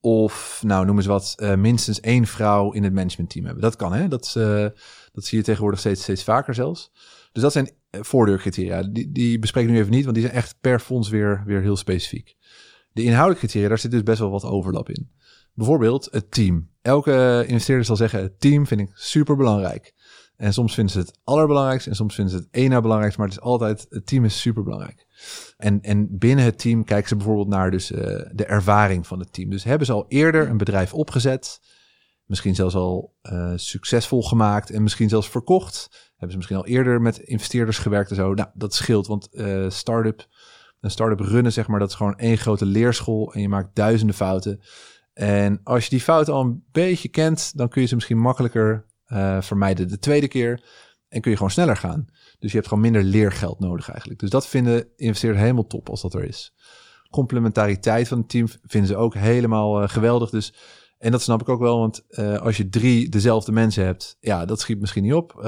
Of, nou, noem eens wat, eh, minstens één vrouw in het managementteam hebben. Dat kan, hè? Dat, eh, dat zie je tegenwoordig steeds, steeds vaker zelfs. Dus dat zijn eh, voordeurcriteria. Die, die bespreek ik nu even niet, want die zijn echt per fonds weer, weer heel specifiek. De inhoudelijke criteria, daar zit dus best wel wat overlap in. Bijvoorbeeld het team. Elke investeerder zal zeggen, het team vind ik super belangrijk. En soms vinden ze het allerbelangrijkste en soms vinden ze het één na belangrijkste, maar het is altijd, het team is super belangrijk. En, en binnen het team kijken ze bijvoorbeeld naar dus, eh, de ervaring van het team. Dus hebben ze al eerder een bedrijf opgezet, misschien zelfs al eh, succesvol gemaakt en misschien zelfs verkocht. Hebben ze misschien al eerder met investeerders gewerkt en zo. Nou, dat scheelt, want eh start-up, een start-up runnen, zeg maar, dat is gewoon één grote leerschool en je maakt duizenden fouten. En als je die fouten al een beetje kent, dan kun je ze misschien makkelijker eh, vermijden de tweede keer. En kun je gewoon sneller gaan. Dus je hebt gewoon minder leergeld nodig eigenlijk. Dus dat vinden investeerders helemaal top als dat er is. Complementariteit van het team vinden ze ook helemaal eh, geweldig. Dus, en dat snap ik ook wel, want eh, als je drie dezelfde mensen hebt, ja, dat schiet misschien niet op.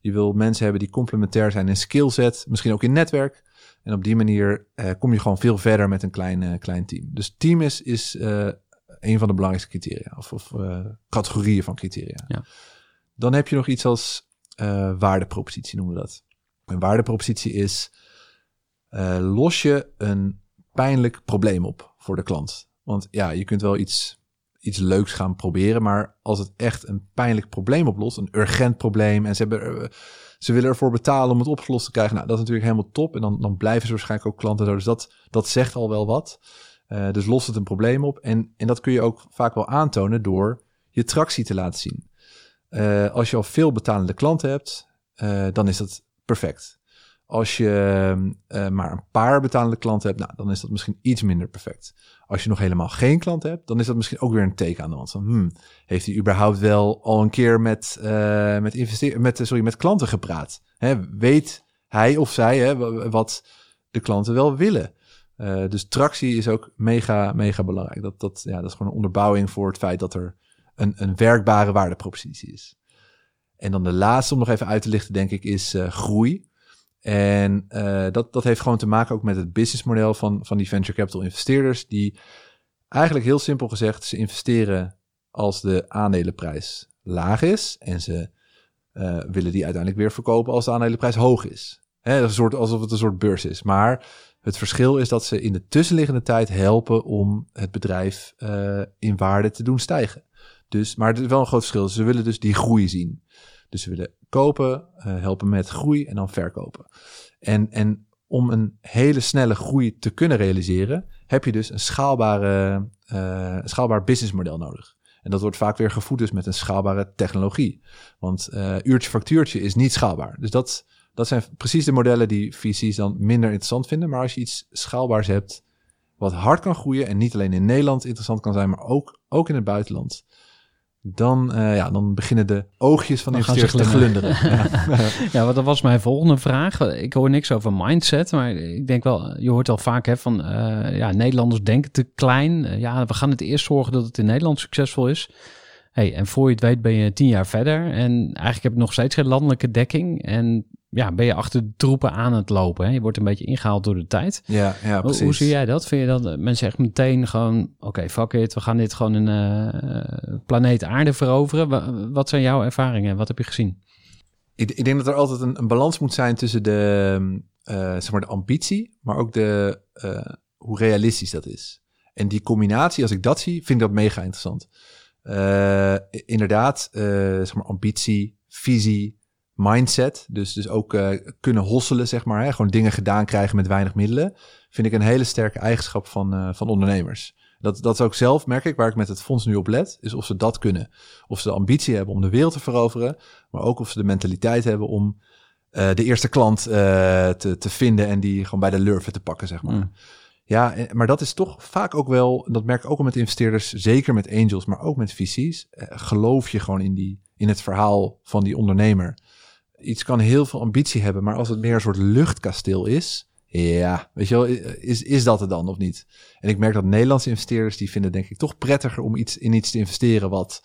Je wil mensen hebben die complementair zijn in skillset, misschien ook in netwerk. En op die manier kom je gewoon veel verder met een klein, klein team. Dus team is, is een van de belangrijkste criteria, of, of eh, categorieën van criteria. Ja. Dan heb je nog iets als eh, waardepropositie, noemen we dat. Een waardepropositie is, eh, los je een pijnlijk probleem op voor de klant. Want ja, je kunt wel iets, iets leuks gaan proberen, maar als het echt een pijnlijk probleem oplost, een urgent probleem, en ze, hebben, ze willen ervoor betalen om het opgelost te krijgen, nou, dat is natuurlijk helemaal top. En dan, dan blijven ze waarschijnlijk ook klanten. zo. Dus dat, dat zegt al wel wat. Eh, dus lost het een probleem op. En, en dat kun je ook vaak wel aantonen door je tractie te laten zien. Eh, als je al veel betalende klanten hebt, eh, dan is dat perfect. Als je maar een paar betalende klanten hebt, nou, dan is dat misschien iets minder perfect. Als je nog helemaal geen klanten hebt, dan is dat misschien ook weer een teken aan de hand. Hmm, heeft hij überhaupt wel al een keer met, met, investeer met, sorry, met klanten gepraat? Hè, weet hij of zij hè, wa- wat de klanten wel willen? Eh, dus tractie is ook mega, mega belangrijk. Dat, dat, ja, dat is gewoon een onderbouwing voor het feit dat er een, een werkbare waardepropositie is. En dan de laatste om nog even uit te lichten, denk ik, is eh, groei. En eh, dat, dat heeft gewoon te maken ook met het businessmodel van, van die venture capital investeerders. Die eigenlijk heel simpel gezegd, ze investeren als de aandelenprijs laag is. En ze willen die uiteindelijk weer verkopen als de aandelenprijs hoog is. Hè, een soort, alsof het een soort beurs is. Maar het verschil is dat ze in de tussenliggende tijd helpen om het bedrijf eh, in waarde te doen stijgen. Dus, maar het is wel een groot verschil. Ze willen dus die groei zien. Dus ze willen kopen, eh, helpen met groei en dan verkopen. En, en om een hele snelle groei te kunnen realiseren, heb je dus een schaalbare, eh, schaalbaar businessmodel nodig. En dat wordt vaak weer gevoed dus met een schaalbare technologie. Want eh, uurtje factuurtje is niet schaalbaar. Dus dat, dat zijn precies de modellen die VC's dan minder interessant vinden. Maar als je iets schaalbaars hebt wat hard kan groeien en niet alleen in Nederland interessant kan zijn, maar ook, ook in het buitenland. Dan, eh, ja, dan beginnen de oogjes van de investeerders te glunderen. Ja. Ja, want dat was mijn volgende vraag. Ik hoor niks over mindset, maar ik denk wel, je hoort al vaak hè, van, eh, ja, Nederlanders denken te klein. Eh, ja, we gaan het eerst zorgen dat het in Nederland succesvol is. Hey, en voor je het weet ben je tien jaar verder en eigenlijk heb je nog steeds geen landelijke dekking. En ja, ben je achter de troepen aan het lopen. Hè? Je wordt een beetje ingehaald door de tijd. Ja, ja, Hoe, precies. hoe zie jij dat? Vind je dat eh, mensen echt meteen gewoon, oké, fuck it, we gaan dit gewoon een eh, planeet aarde veroveren? Wa- Wat zijn jouw ervaringen? Wat heb je gezien? Ik, ik denk dat er altijd een, een balans moet zijn tussen de, eh, zeg maar de ambitie, maar ook de, hoe realistisch dat is. En die combinatie, als ik dat zie, vind ik dat mega interessant. Inderdaad, zeg maar ambitie, visie, mindset. Dus, dus ook eh, kunnen hosselen, zeg maar. Hè? Gewoon dingen gedaan krijgen met weinig middelen. Vind ik een hele sterke eigenschap van, eh, van ondernemers. Dat, dat is ook zelf, merk ik, waar ik met het fonds nu op let, is of ze dat kunnen. Of ze de ambitie hebben om de wereld te veroveren, maar ook of ze de mentaliteit hebben om eh, de eerste klant te, te vinden en die gewoon bij de lurven te pakken, zeg maar. Mm. Ja, maar dat is toch vaak ook wel, dat merk ik ook al met investeerders, zeker met angels, maar ook met VC's. eh, geloof je gewoon in, die, in het verhaal van die ondernemer. Iets kan heel veel ambitie hebben, maar als het meer een soort luchtkasteel is, ja, weet je wel, is, is dat het dan of niet? En ik merk dat Nederlandse investeerders, die vinden denk ik toch prettiger om iets, in iets te investeren wat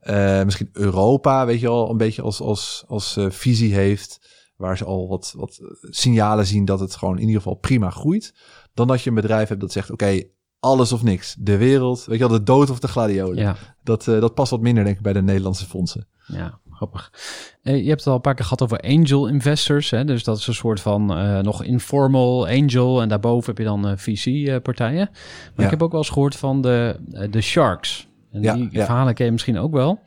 eh, misschien Europa, weet je wel, een beetje als, als, als eh, visie heeft. Waar ze al wat, wat signalen zien dat het gewoon in ieder geval prima groeit. Dan dat je een bedrijf hebt dat zegt, oké, alles of niks. De wereld, weet je wel, de dood of de gladiolen. Ja, Dat, eh, dat past wat minder denk ik bij de Nederlandse fondsen. Ja, grappig. Eh, je hebt het al een paar keer gehad over angel investors. Hè? Dus dat is een soort van eh, nog informal angel. En daarboven heb je dan eh, VC-partijen. Maar Ja. ik heb ook wel eens gehoord van de, de sharks. En Ja, die verhalen ken je misschien ook wel.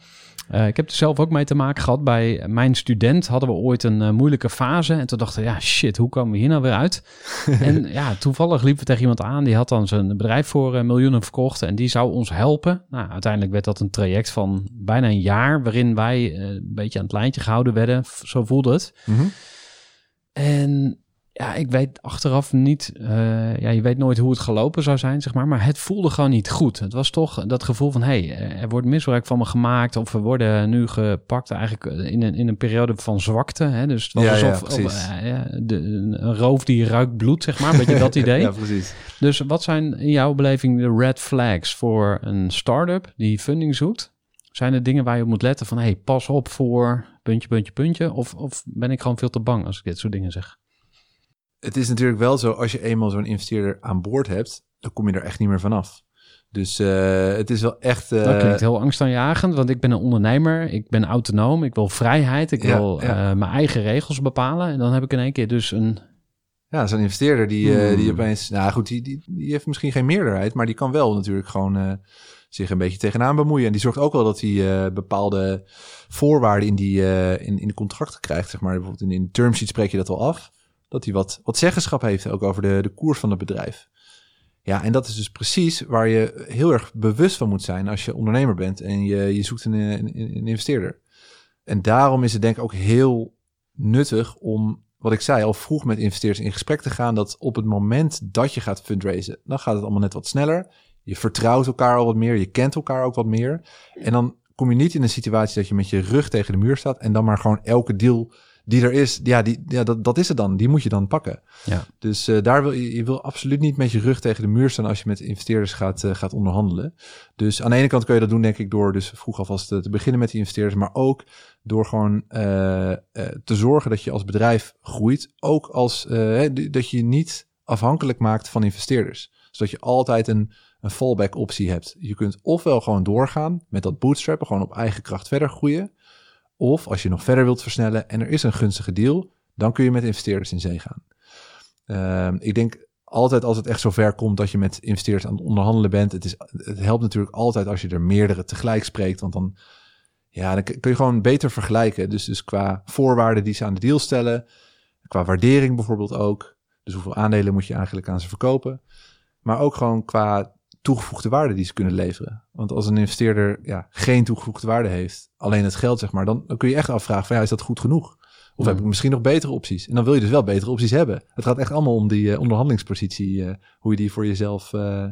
Eh, ik heb er zelf ook mee te maken gehad. Bij mijn student hadden we ooit een eh, moeilijke fase. En toen dachten we, ja shit, hoe komen we hier nou weer uit? en ja, toevallig liepen we tegen iemand aan. Die had dan zijn bedrijf voor eh, miljoenen verkocht. En die zou ons helpen. Nou, uiteindelijk werd dat een traject van bijna een jaar. Waarin wij een beetje aan het lijntje gehouden werden. Zo voelde het. En ja, ik weet achteraf niet, eh, ja, je weet nooit hoe het gelopen zou zijn, zeg maar, maar het voelde gewoon niet goed. Het was toch dat gevoel van, hé, hey, er wordt misbruik van me gemaakt of we worden nu gepakt eigenlijk in een, in een periode van zwakte. Hè? Dus het was Ja, ja, alsof precies. eh, ja, de, een roof die ruikt bloed, zeg maar, een beetje dat idee. ja, precies. Dus wat zijn in jouw beleving de red flags voor een start-up die funding zoekt? Zijn er dingen waar je op moet letten van, hey, pas op voor puntje, puntje, puntje? Of, of ben ik gewoon veel te bang als ik dit soort dingen zeg? Het is natuurlijk wel zo, als je eenmaal zo'n investeerder aan boord hebt, dan kom je er echt niet meer vanaf. Dus eh, het is wel echt... eh, Dat klinkt heel angstaanjagend, want ik ben een ondernemer, ik ben autonoom, ik wil vrijheid, ik Ja, wil ja. eh, mijn eigen regels bepalen. En dan heb ik in één keer dus een... Ja, zo'n investeerder die, eh, Hmm. die opeens... Nou goed, die, die, die heeft misschien geen meerderheid, maar die kan wel natuurlijk gewoon zich een beetje tegenaan bemoeien. En die zorgt ook wel dat hij bepaalde voorwaarden in, die, in, in de contracten krijgt. Zeg maar. Bijvoorbeeld in, in de term sheet spreek je dat wel af. Dat hij wat, wat zeggenschap heeft ook over de, de koers van het bedrijf. Ja, en dat is dus precies waar je heel erg bewust van moet zijn als je ondernemer bent en je, je zoekt een, een, investeerder. En daarom is het denk ik ook heel nuttig om, wat ik zei, al vroeg met investeerders in gesprek te gaan. Dat op het moment dat je gaat fundraisen, dan gaat het allemaal net wat sneller. Je vertrouwt elkaar al wat meer, je kent elkaar ook wat meer. En dan kom je niet in een situatie dat je met je rug tegen de muur staat en dan maar gewoon elke deal die er is, ja, die, ja dat, dat is het dan. Die moet je dan pakken. Ja. Dus eh, daar wil je, je wil absoluut niet met je rug tegen de muur staan als je met investeerders gaat, eh, gaat onderhandelen. Dus aan de ene kant kun je dat doen, denk ik, door dus vroeg alvast te, te beginnen met die investeerders, maar ook door gewoon eh, eh, te zorgen dat je als bedrijf groeit, ook als eh, dat je je niet afhankelijk maakt van investeerders, zodat je altijd een, een fallback optie hebt. Je kunt ofwel gewoon doorgaan met dat bootstrappen, gewoon op eigen kracht verder groeien, of als je nog verder wilt versnellen en er is een gunstige deal, dan kun je met investeerders in zee gaan. Ehm, ik denk altijd als het echt zover komt dat je met investeerders aan het onderhandelen bent. Het, is, het helpt natuurlijk altijd als je er meerdere tegelijk spreekt. Want dan, ja, dan kun je gewoon beter vergelijken. Dus, dus qua voorwaarden die ze aan de deal stellen. Qua waardering bijvoorbeeld ook. Dus hoeveel aandelen moet je eigenlijk aan ze verkopen. Maar ook gewoon qua toegevoegde waarde die ze kunnen leveren. Want als een investeerder ja, geen toegevoegde waarde heeft, alleen het geld zeg maar, dan, dan kun je echt afvragen van ja, is dat goed genoeg? Of heb ik misschien nog betere opties? En dan wil je dus wel betere opties hebben. Het gaat echt allemaal om die eh, onderhandelingspositie, eh, hoe je die voor jezelf eh,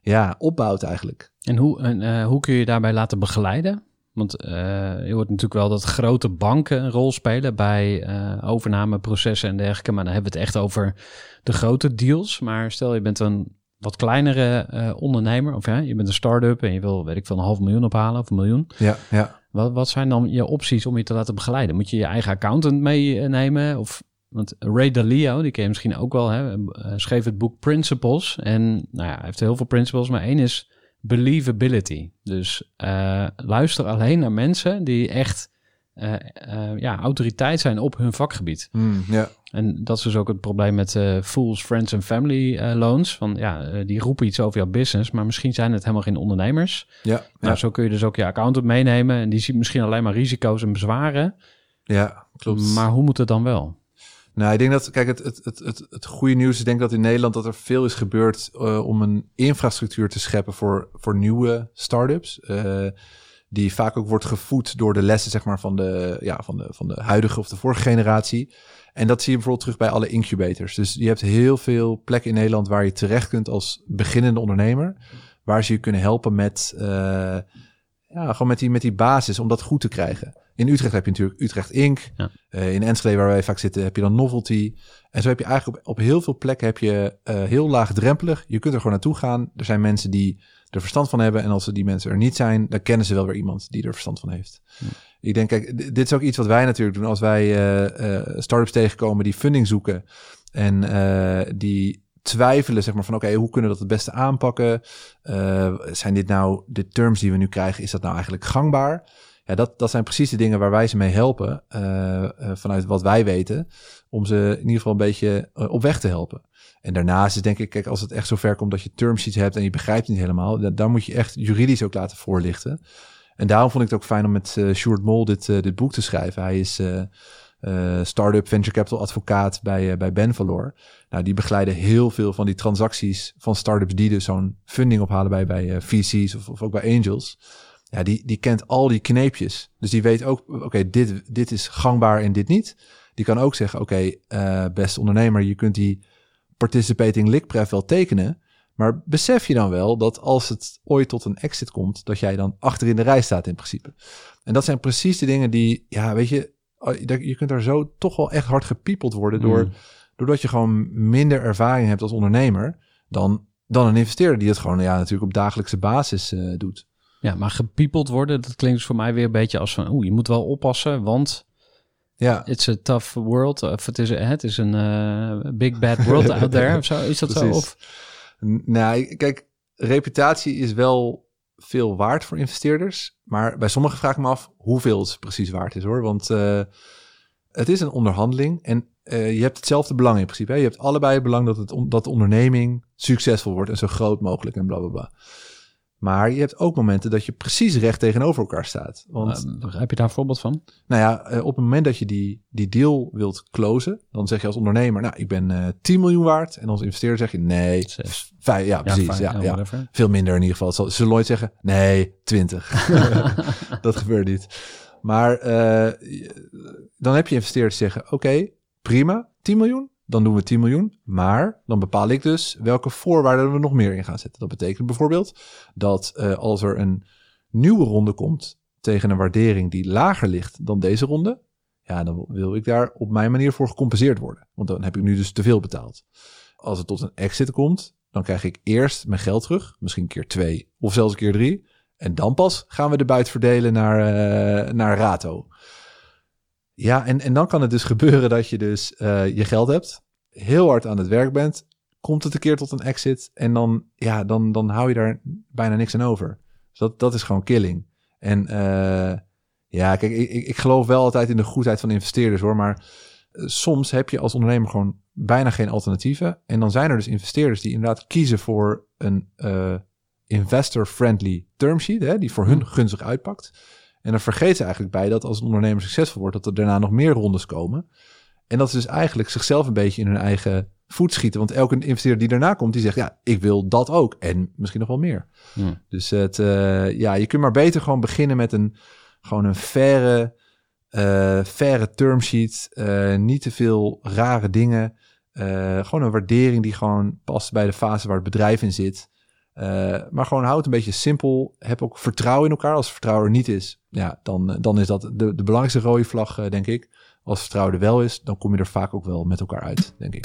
ja, opbouwt eigenlijk. En hoe, en, hoe kun je daarbij laten begeleiden? Want eh, je hoort natuurlijk wel dat grote banken een rol spelen bij overnameprocessen en dergelijke. Maar dan hebben we het echt over de grote deals. Maar stel je bent een wat kleinere eh, ondernemer of ja, je bent een start-up en je wil, weet ik veel, een half miljoen ophalen of een miljoen. Ja, ja. Wat, wat zijn dan je opties om je te laten begeleiden? Moet je je eigen accountant meenemen? Of, want Ray Dalio, die ken je misschien ook wel, hè, eh, schreef het boek Principles. En nou ja, hij heeft heel veel principles, maar één is believability. Dus eh, luister alleen naar mensen die echt eh, eh, ja, autoriteit zijn op hun vakgebied. Ja. En dat is dus ook het probleem met eh, fools, friends en family loans. Van ja, die roepen iets over jouw business, maar misschien zijn het helemaal geen ondernemers. Ja, Nou, zo kun je dus ook je accountant meenemen. En die ziet misschien alleen maar risico's en bezwaren. ja, klopt. Maar hoe moet het dan wel? Nou, ik denk dat, kijk, het, het, het, het, het goede nieuws is denk ik dat in Nederland dat er veel is gebeurd om een infrastructuur te scheppen voor, voor nieuwe start-ups. Eh, Die vaak ook wordt gevoed door de lessen zeg maar, van, de, ja, van, de, van de huidige of de vorige generatie. En dat zie je bijvoorbeeld terug bij alle incubators. Dus je hebt heel veel plekken in Nederland waar je terecht kunt als beginnende ondernemer. Waar ze je kunnen helpen met, uh, ja, gewoon met die, met die basis om dat goed te krijgen. In Utrecht heb je natuurlijk Utrecht Inc. Ja. Uh, in Enschede, waar wij vaak zitten, heb je dan Novelty. En zo heb je eigenlijk op, op heel veel plekken heb je uh, heel laagdrempelig. Je kunt er gewoon naartoe gaan. Er zijn mensen die er verstand van hebben. En als die mensen er niet zijn, dan kennen ze wel weer iemand die er verstand van heeft. Ja. Ik denk, kijk, dit is ook iets wat wij natuurlijk doen als wij uh, startups tegenkomen die funding zoeken. En die twijfelen, zeg maar, van oké, okay, hoe kunnen we dat het beste aanpakken? zijn dit nou de terms die we nu krijgen, is dat nou eigenlijk gangbaar? Ja, dat, dat zijn precies de dingen waar wij ze mee helpen, vanuit wat wij weten, om ze in ieder geval een beetje op weg te helpen. En daarnaast is denk ik, kijk, als het echt zover komt dat je term sheets hebt en je begrijpt niet helemaal, dan, dan moet je echt juridisch ook laten voorlichten. En daarom vond ik het ook fijn om met uh, Sjoerd Mol dit, dit boek te schrijven. Hij is startup venture capital advocaat bij, bij Benvalor. Nou, die begeleiden heel veel van die transacties van startups die dus zo'n funding ophalen bij, bij VC's of, of ook bij angels. Ja, die, die kent al die kneepjes. Dus die weet ook, oké, okay, dit, dit is gangbaar en dit niet. Die kan ook zeggen, oké, okay, beste ondernemer, je kunt die participating lickpref wel tekenen. Maar besef je dan wel dat als het ooit tot een exit komt, dat jij dan achter in de rij staat in principe. En dat zijn precies de dingen die, ja, weet je, je kunt er zo toch wel echt hard gepiepeld worden door, mm. doordat je gewoon minder ervaring hebt als ondernemer dan, dan een investeerder die het gewoon, ja, natuurlijk op dagelijkse basis uh, doet. Ja, maar gepiepeld worden, dat klinkt dus voor mij weer een beetje als van, oeh, je moet wel oppassen, want ja. It's a tough world. Of het is, het is een uh, big bad world out there. Of zo, is dat zo? Of? Nou, kijk, reputatie is wel veel waard voor investeerders. Maar bij sommigen vraag ik me af hoeveel het precies waard is hoor. Want uh, het is een onderhandeling en uh, je hebt hetzelfde belang in principe. Hè? Je hebt allebei het belang dat, het, dat de onderneming succesvol wordt en zo groot mogelijk en bla bla bla. Maar je hebt ook momenten dat je precies recht tegenover elkaar staat. Want, uh, heb je daar een voorbeeld van? Nou ja, uh, op het moment dat je die, die deal wilt closen, dan zeg je als ondernemer, nou, ik ben uh, 10 miljoen waard. En als investeerder zeg je, nee, vijf, ja, precies. Ja, ja, ja, Veel minder in ieder geval. Ze zullen nooit zeggen, nee, 20. dat gebeurt niet. Maar uh, dan heb je investeerders zeggen, oké, okay, prima, 10 miljoen dan doen we 10 miljoen. Maar dan bepaal ik dus welke voorwaarden we nog meer in gaan zetten. Dat betekent bijvoorbeeld dat uh, als er een nieuwe ronde komt tegen een waardering die lager ligt dan deze ronde, ja, dan wil ik daar op mijn manier voor gecompenseerd worden. Want dan heb ik nu dus te veel betaald. Als het tot een exit komt, dan krijg ik eerst mijn geld terug, misschien keer twee of zelfs keer drie. En dan pas gaan we de buit verdelen naar, uh, naar Rato. Ja, en, en dan kan het dus gebeuren dat je dus uh, je geld hebt, heel hard aan het werk bent, komt het een keer tot een exit en dan, ja, dan, dan hou je daar bijna niks aan over. Dus dat, dat is gewoon killing. En uh, ja, kijk, ik, ik geloof wel altijd in de goedheid van investeerders hoor, maar uh, soms heb je als ondernemer gewoon bijna geen alternatieven. En dan zijn er dus investeerders die inderdaad kiezen voor een investor-friendly term sheet, hè, die voor hun gunstig uitpakt. En dan vergeet ze eigenlijk bij dat als een ondernemer succesvol wordt, dat er daarna nog meer rondes komen. En dat ze dus eigenlijk zichzelf een beetje in hun eigen voet schieten. Want elke investeerder die daarna komt, die zegt, ja, ik wil dat ook. En misschien nog wel meer. Dus het, uh, ja, je kunt maar beter gewoon beginnen met een, gewoon een faire, uh, faire term sheet. Uh, niet te veel rare dingen. gewoon een waardering die gewoon past bij de fase waar het bedrijf in zit. Uh, maar gewoon houd een beetje simpel. Heb ook vertrouwen in elkaar. Als vertrouwen er niet is, ja, dan, dan is dat de, de belangrijkste rode vlag, uh, denk ik. Als vertrouwen er wel is, dan kom je er vaak ook wel met elkaar uit, denk ik.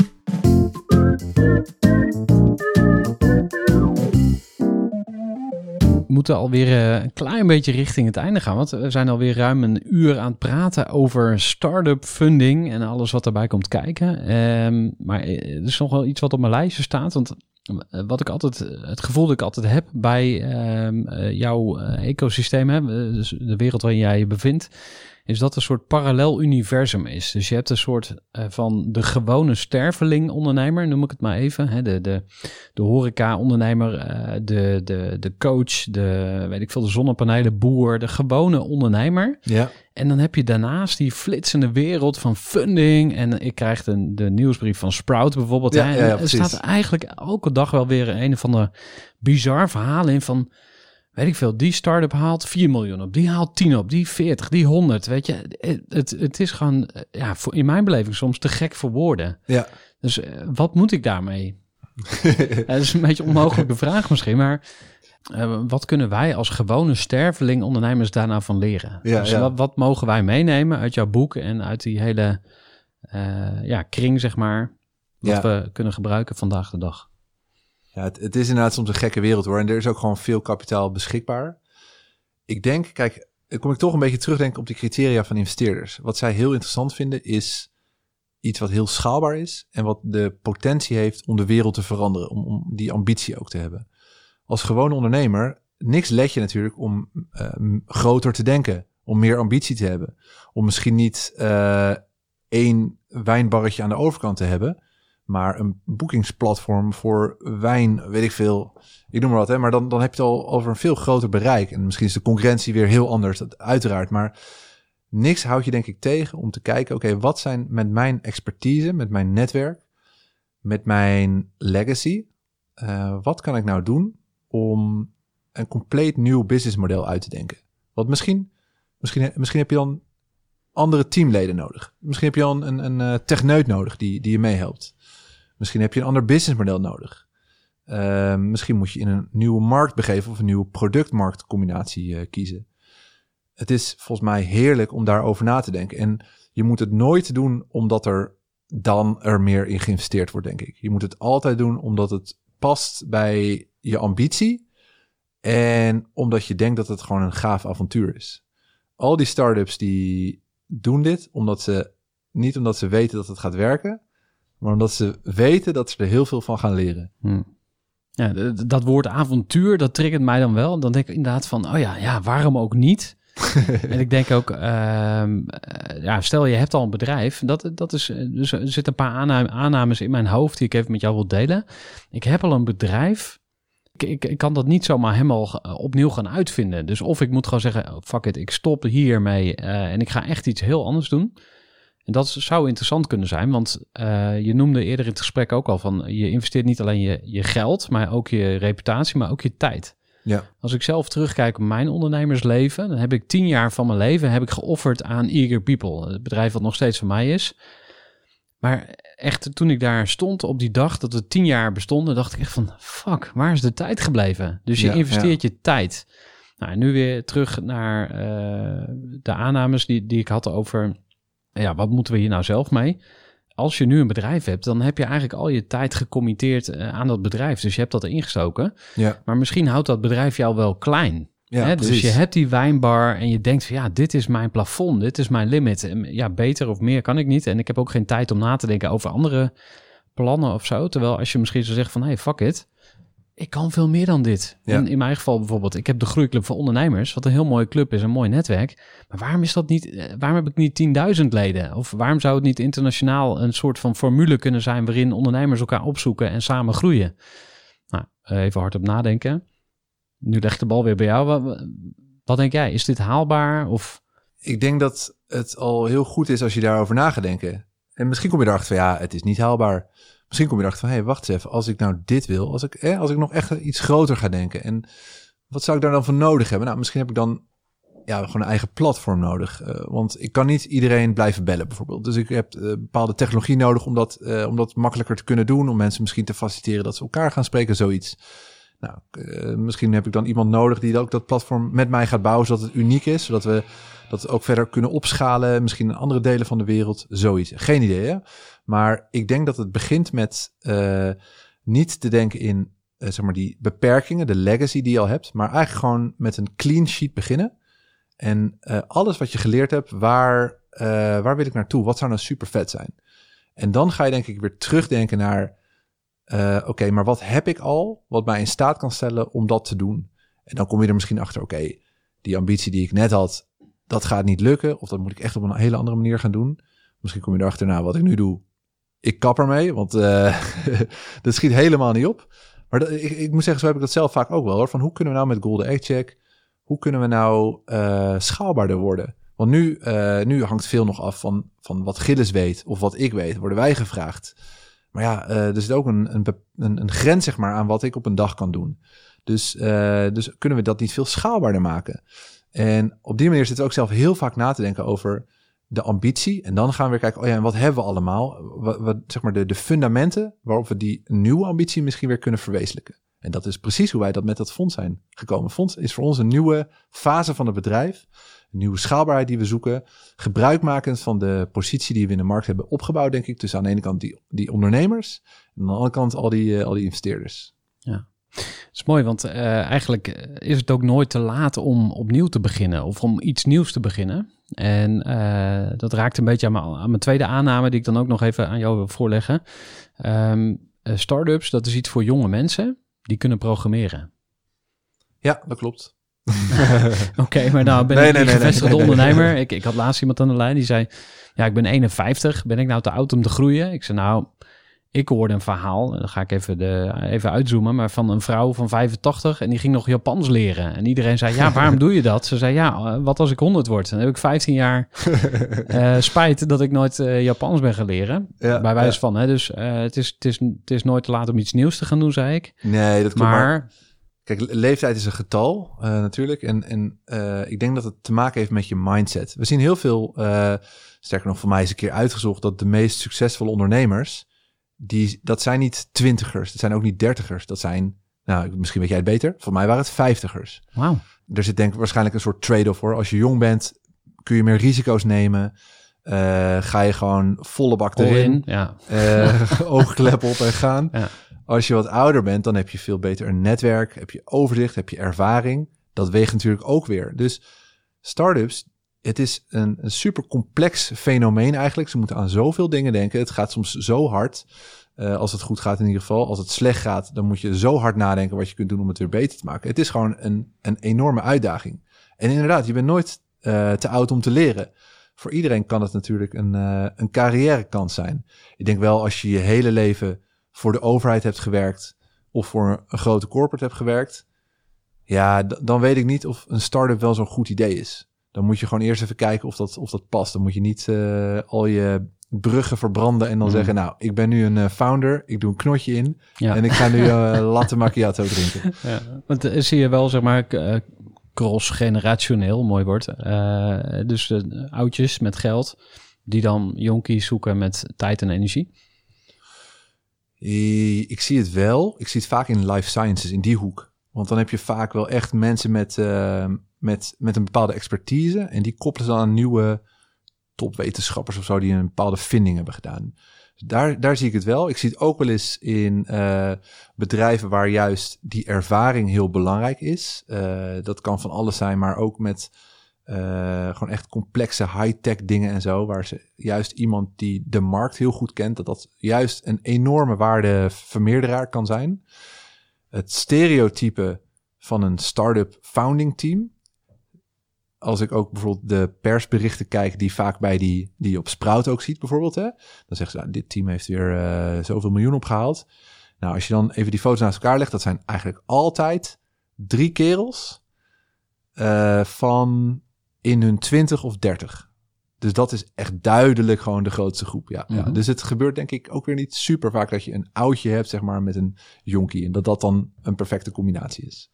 We moeten alweer een klein beetje richting het einde gaan. Want we zijn alweer ruim een uur aan het praten over start-up funding en alles wat daarbij komt kijken. Um, maar er is nog wel iets wat op mijn lijstje staat. Want eh, wat ik altijd, het gevoel dat ik altijd heb bij uh, jouw uh, ecosysteem, hè, dus de wereld waarin jij je bevindt, is dat een soort parallel universum is. Dus je hebt een soort van de gewone sterveling-ondernemer, noem ik het maar even. Hè, de, de, de horeca-ondernemer, uh, de, de, de coach, de, weet ik veel, de zonnepanelen-boer, de gewone ondernemer. Ja. En dan heb je daarnaast die flitsende wereld van funding. En ik krijg de, de nieuwsbrief van Sprout bijvoorbeeld. Ja, ja, ja, er staat eigenlijk elke dag wel weer een of andere bizar verhaal in van weet ik veel, die start-up haalt 4 miljoen op, die haalt 10 op, die 40, die 100. Weet je, het, het, is gewoon, ja, voor, in mijn beleving soms te gek voor woorden. Ja. Dus eh, wat moet ik daarmee? Dat is een beetje een onmogelijke vraag misschien, maar eh, wat kunnen wij als gewone sterveling ondernemers daar nou van leren? Ja, dus ja. Wat, wat mogen wij meenemen uit jouw boek en uit die hele eh, ja, kring, zeg maar, wat Ja. we kunnen gebruiken vandaag de dag? Ja, het, het is inderdaad soms een gekke wereld hoor. En er is ook gewoon veel kapitaal beschikbaar. Ik denk, kijk, dan kom ik toch een beetje terugdenken op die criteria van investeerders. Wat zij heel interessant vinden is iets wat heel schaalbaar is en wat de potentie heeft om de wereld te veranderen, om, om die ambitie ook te hebben. Als gewone ondernemer, niks let je natuurlijk om eh, groter te denken, om meer ambitie te hebben, om misschien niet eh, één wijnbarretje aan de overkant te hebben, maar een boekingsplatform voor wijn, weet ik veel. Ik noem maar wat, hè, maar dan, dan heb je het al over een veel groter bereik. En misschien is de concurrentie weer heel anders, uiteraard. Maar niks houdt je denk ik tegen om te kijken, oké, wat zijn met mijn expertise, met mijn netwerk, met mijn legacy, eh, wat kan ik nou doen om een compleet nieuw businessmodel uit te denken? Want misschien, misschien, misschien heb je dan andere teamleden nodig. Misschien heb je dan een, een eh, techneut nodig die, die je meehelpt. Misschien heb je een ander businessmodel nodig. Eh, misschien moet je in een nieuwe markt begeven of een nieuwe productmarktcombinatie eh, kiezen. Het is volgens mij heerlijk om daarover na te denken. En je moet het nooit doen omdat er dan er meer in geïnvesteerd wordt, denk ik. Je moet het altijd doen omdat het past bij je ambitie en omdat je denkt dat het gewoon een gaaf avontuur is. Al die startups die doen dit omdat ze niet omdat ze weten dat het gaat werken, maar omdat ze weten dat ze er heel veel van gaan leren. Hm. Ja, dat woord avontuur, dat triggert mij dan wel. Dan denk ik inderdaad van, oh ja, ja waarom ook niet? en ik denk ook, ehm, eh, ja, stel je hebt al een bedrijf. Dat, dat is, dus er zitten een paar aanname- aannames in mijn hoofd die ik even met jou wil delen. Ik heb al een bedrijf. Ik, ik, ik kan dat niet zomaar helemaal eh, opnieuw gaan uitvinden. Dus of ik moet gewoon zeggen, oh, fuck it, ik stop hiermee eh, en ik ga echt iets heel anders doen. En dat zou interessant kunnen zijn, want eh, je noemde eerder in het gesprek ook al van je investeert niet alleen je, je geld, maar ook je reputatie, maar ook je tijd. Ja, Als ik zelf terugkijk op mijn ondernemersleven, dan heb ik tien jaar van mijn leven heb ik geofferd aan Eager People, het bedrijf wat nog steeds van mij is. Maar echt, toen ik daar stond op die dag dat we tien jaar bestonden, dacht ik echt van, fuck, waar is de tijd gebleven? Dus je Ja, investeert je tijd. Nou, en nu weer terug naar eh, de aannames die, die ik had over, ja, wat moeten we hier nou zelf mee? Als je nu een bedrijf hebt, dan heb je eigenlijk al je tijd gecommitteerd eh, aan dat bedrijf. Dus je hebt dat ingestoken. ja, Maar misschien houdt dat bedrijf jou wel klein. Ja hè? Dus je hebt die wijnbar en je denkt van ja, dit is mijn plafond, dit is mijn limit. En ja, beter of meer kan ik niet. En ik heb ook geen tijd om na te denken over andere plannen of zo. Terwijl als je misschien zou zeggen van hey, fuck it. Ik kan veel meer dan dit. Ja. In, in mijn geval bijvoorbeeld, ik heb de Groeiclub voor Ondernemers, wat een heel mooie club is, een mooi netwerk. Maar waarom is dat niet, eh, waarom heb ik niet 10.000 leden? Of waarom zou het niet internationaal een soort van formule kunnen zijn waarin ondernemers elkaar opzoeken en samen groeien? Nou, even hard op nadenken. Nu leg ik de bal weer bij jou. Wat, wat denk jij? Is dit haalbaar? Of Ik denk dat het al heel goed is als je daarover na gaat denken. En misschien kom je erachter van ja, het is niet haalbaar. Misschien kom je erachter van hé, hey, wacht eens even. Als ik nou dit wil, als ik, als ik nog echt iets groter ga denken. En wat zou ik daar dan voor nodig hebben? Nou, misschien heb ik dan ja, gewoon een eigen platform nodig. Eh, want ik kan niet iedereen blijven bellen bijvoorbeeld. Dus ik heb eh, bepaalde technologie nodig om dat, eh, om dat makkelijker te kunnen doen. Om mensen misschien te faciliteren dat ze elkaar gaan spreken, zoiets. Nou, eh, misschien heb ik dan iemand nodig die ook dat platform met mij gaat bouwen, zodat het uniek is. Zodat we dat ook verder kunnen opschalen, misschien in andere delen van de wereld, zoiets. Geen idee, hè? Maar ik denk dat het begint met eh, niet te denken in, eh, zeg maar, die beperkingen, de legacy die je al hebt, maar eigenlijk gewoon met een clean sheet beginnen. En alles wat je geleerd hebt, waar, waar wil ik naartoe? Wat zou nou super vet zijn? En dan ga je denk ik weer terugdenken naar, eh, oké, maar wat heb ik al wat mij in staat kan stellen om dat te doen? En dan kom je er misschien achter, oké, die ambitie die ik net had, dat gaat niet lukken. Of dat moet ik echt op een hele andere manier gaan doen. Misschien kom je erachter, nou, wat ik nu doe, ik kap ermee, want eh, dat schiet helemaal niet op. Maar dat, ik, moet zeggen, zo heb ik dat zelf vaak ook wel hoor. Van hoe kunnen we nou met Golden Egg Check, hoe kunnen we nou eh, schaalbaarder worden? Want nu, nu hangt veel nog af van, van wat Gilles weet of wat ik weet, worden wij gevraagd. Maar ja, eh, er zit ook een, een, een, een grens zeg maar, aan wat ik op een dag kan doen. Dus, uh, dus kunnen we dat niet veel schaalbaarder maken? En op die manier zitten we ook zelf heel vaak na te denken over de ambitie. En dan gaan we weer kijken, oh ja, en wat hebben we allemaal? Wat, wat, zeg maar de, de fundamenten waarop we die nieuwe ambitie misschien weer kunnen verwezenlijken. En dat is precies hoe wij dat met dat fonds zijn gekomen. Fonds is voor ons een nieuwe fase van het bedrijf. Een nieuwe schaalbaarheid die we zoeken. Gebruikmakend van de positie die we in de markt hebben opgebouwd, denk ik. Dus aan de ene kant die, die ondernemers. En aan de andere kant al die, uh, al die investeerders. Ja. Dat is mooi, want uh, eigenlijk is het ook nooit te laat om opnieuw te beginnen of om iets nieuws te beginnen. En uh, dat raakt een beetje aan mijn, aan mijn, tweede aanname, die ik dan ook nog even aan jou wil voorleggen. Um, startups, dat is iets voor jonge mensen die kunnen programmeren. Ja, dat klopt. Oké, maar nou ben nee, ik een gevestigde ondernemer. Ik, ik had laatst iemand aan de lijn die zei... Ja, ik ben 51. Ben ik nou te oud om te groeien? Ik zei nou, ik hoorde een verhaal, dan ga ik even, de, even uitzoomen, maar van een vrouw van 85 en die ging nog Japans leren. En iedereen zei, ja, waarom doe je dat? Ze zei, ja, eh, wat als ik 100 word? Dan heb ik 15 jaar uh, spijt dat ik nooit uh, Japans ben gaan leren. Ja, bij wijze van, hè. Dus uh, het, is, het, is, het is nooit te laat om iets nieuws te gaan doen, zei ik. Nee, dat klopt. Maar, Kijk, leeftijd is een getal natuurlijk. En, en ik denk dat het te maken heeft met je mindset. We zien heel veel, sterker nog, voor mij is een keer uitgezocht dat de meest succesvolle ondernemers die, dat zijn niet twintigers, dat zijn ook niet dertigers. Dat zijn, nou, misschien weet jij het beter. Voor mij waren het vijftigers. Wauw. Er zit denk ik waarschijnlijk een soort trade-off voor. Als je jong bent, kun je meer risico's nemen. Ga je gewoon volle bak erin. ja. Oogklep op en gaan. Ja. Als je wat ouder bent, dan heb je veel beter een netwerk. Heb je overzicht, heb je ervaring. Dat weegt natuurlijk ook weer. Dus startups, het is een, super complex fenomeen eigenlijk. Ze moeten aan zoveel dingen denken. Het gaat soms zo hard. Uh, als het goed gaat in ieder geval. Als het slecht gaat, dan moet je zo hard nadenken wat je kunt doen om het weer beter te maken. Het is gewoon een, een enorme uitdaging. En inderdaad, je bent nooit uh, te oud om te leren. Voor iedereen kan het natuurlijk een, uh, een carrièrekans zijn. Ik denk wel als je je hele leven voor de overheid hebt gewerkt of voor een grote corporate hebt gewerkt. Ja, dan weet ik niet of een start-up wel zo'n goed idee is dan moet je gewoon eerst even kijken of dat, of dat past. Dan moet je niet uh, al je bruggen verbranden en dan mm. zeggen, nou, ik ben nu een uh, founder, ik doe een knotje in ja. en ik ga nu uh, latte macchiato drinken. Ja, want zie je wel, zeg maar, cross-generationeel, mooi woord. dus oudjes met geld, die dan jonkies zoeken met tijd en energie. Ik zie het wel. Ik zie het vaak in life sciences, in die hoek. Want dan heb je vaak wel echt mensen met met, met een bepaalde expertise. En die koppelen ze dan aan nieuwe topwetenschappers of zo die een bepaalde vinding hebben gedaan. Dus daar, daar zie ik het wel. Ik zie het ook wel eens in uh, bedrijven waar juist die ervaring heel belangrijk is. Dat kan van alles zijn, maar ook met uh, gewoon echt complexe high-tech dingen en zo. Waar ze juist iemand die de markt heel goed kent, dat dat juist een enorme waardevermeerderaar kan zijn. Het stereotype van een start-up founding team als ik ook bijvoorbeeld de persberichten kijk, die vaak bij die, die je op Sprout ook ziet, bijvoorbeeld, hè, dan zeggen ze, nou, dit team heeft weer uh, zoveel miljoen opgehaald. Nou, als je dan even die foto's naast elkaar legt, dat zijn eigenlijk altijd drie kerels uh, van in hun twintig of dertig. Dus dat is echt duidelijk gewoon de grootste groep. Ja, ja. Mhm. Dus het gebeurt denk ik ook weer niet super vaak dat je een oudje hebt, zeg maar, met een jonkie. En dat dat dan een perfecte combinatie is.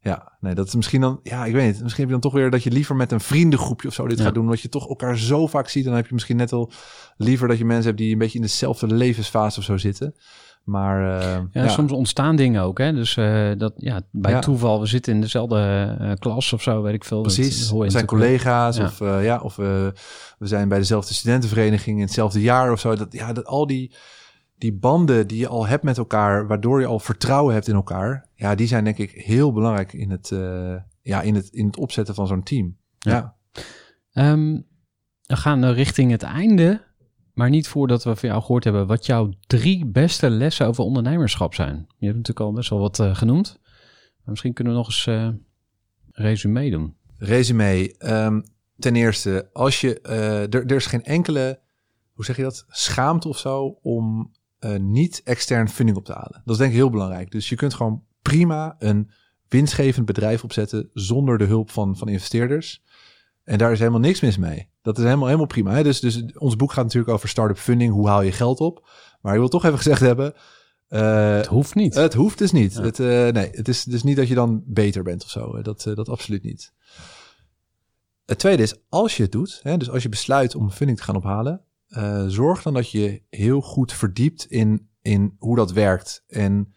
Ja, nee, dat is misschien dan, ja, ik weet niet. Misschien heb je dan toch weer dat je liever met een vriendengroepje of zo dit gaat doen. Omdat je toch elkaar zo vaak ziet. Dan heb je misschien net wel liever dat je mensen hebt die een beetje in dezelfde levensfase of zo zitten. Maar uh, ja, soms ontstaan dingen ook. Hè? Dus uh, dat ja, bij toeval, we zitten in dezelfde uh, klas of zo, weet ik veel. Precies. we zijn collega's ja. of ja, of we zijn bij dezelfde studentenvereniging in hetzelfde jaar of zo. Dat ja, dat al die die banden die je al hebt met elkaar, waardoor je al vertrouwen hebt in elkaar, ja, die zijn denk ik heel belangrijk in het, ja, in het, in het opzetten van zo'n team. Ja. ja. Um, we gaan richting het einde, maar niet voordat we van jou gehoord hebben wat jouw drie beste lessen over ondernemerschap zijn. Je hebt natuurlijk al best wel wat uh, genoemd, maar misschien kunnen we nog eens uh, resume doen. Resume. Um, ten eerste, als je, er, er is geen enkele, hoe zeg je dat, schaamte of zo om niet extern funding op te halen. Dat is denk ik heel belangrijk. Dus je kunt gewoon prima een winstgevend bedrijf opzetten zonder de hulp van, van investeerders. En daar is helemaal niks mis mee. Dat is helemaal, helemaal prima. Hè? Dus, dus ons boek gaat natuurlijk over start-up funding. Hoe haal je geld op? Maar ik wil toch even gezegd hebben. Eh, Het hoeft niet. het hoeft dus niet. Ja. Het, eh, nee, het is dus niet dat je dan beter bent of zo. Dat, eh, dat absoluut niet. Het tweede is, als je het doet, hè, dus als je besluit om funding te gaan ophalen, zorg dan dat je heel goed verdiept in, in hoe dat werkt. En,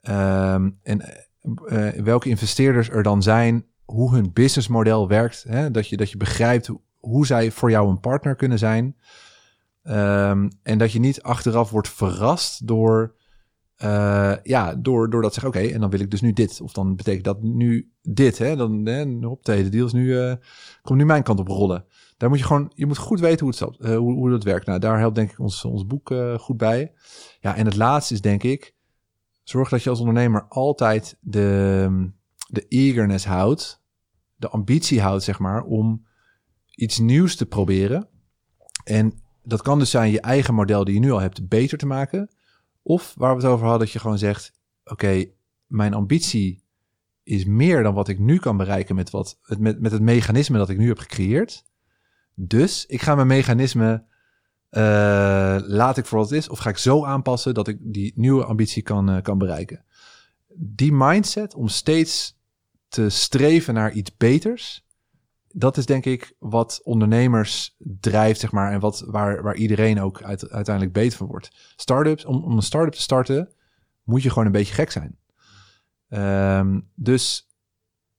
ehm, en welke investeerders er dan zijn, hoe hun businessmodel werkt. Hè, dat, je, dat je begrijpt hoe, zij voor jou een partner kunnen zijn. Ehm, en dat je niet achteraf wordt verrast door, eh, ja, door, door dat zeggen, oké, en dan wil ik dus nu dit. Of dan betekent dat nu dit. Hè? Dan, hop, de deal is nu, eh, komt nu mijn kant op rollen. Daar moet je gewoon, je moet goed weten hoe het, eh, hoe, hoe dat werkt. Nou, daar helpt denk ik ons, ons boek goed bij. Ja, en het laatste is denk ik, zorg dat je als ondernemer altijd de, de eagerness houdt, de ambitie houdt, zeg maar, om iets nieuws te proberen. En dat kan dus zijn je eigen model die je nu al hebt beter te maken. Of waar we het over hadden, dat je gewoon zegt: Oké, mijn ambitie is meer dan wat ik nu kan bereiken met, wat, met, met het mechanisme dat ik nu heb gecreëerd. Dus ik ga mijn mechanisme, eh, laat ik voor wat het is, of ga ik zo aanpassen dat ik die nieuwe ambitie kan, eh, kan bereiken. Die mindset om steeds te streven naar iets beters, dat is denk ik wat ondernemers drijft, zeg maar, en wat, waar, waar iedereen ook uit, uiteindelijk beter van wordt. Startups, om, om een start-up te starten, moet je gewoon een beetje gek zijn. Ehm, dus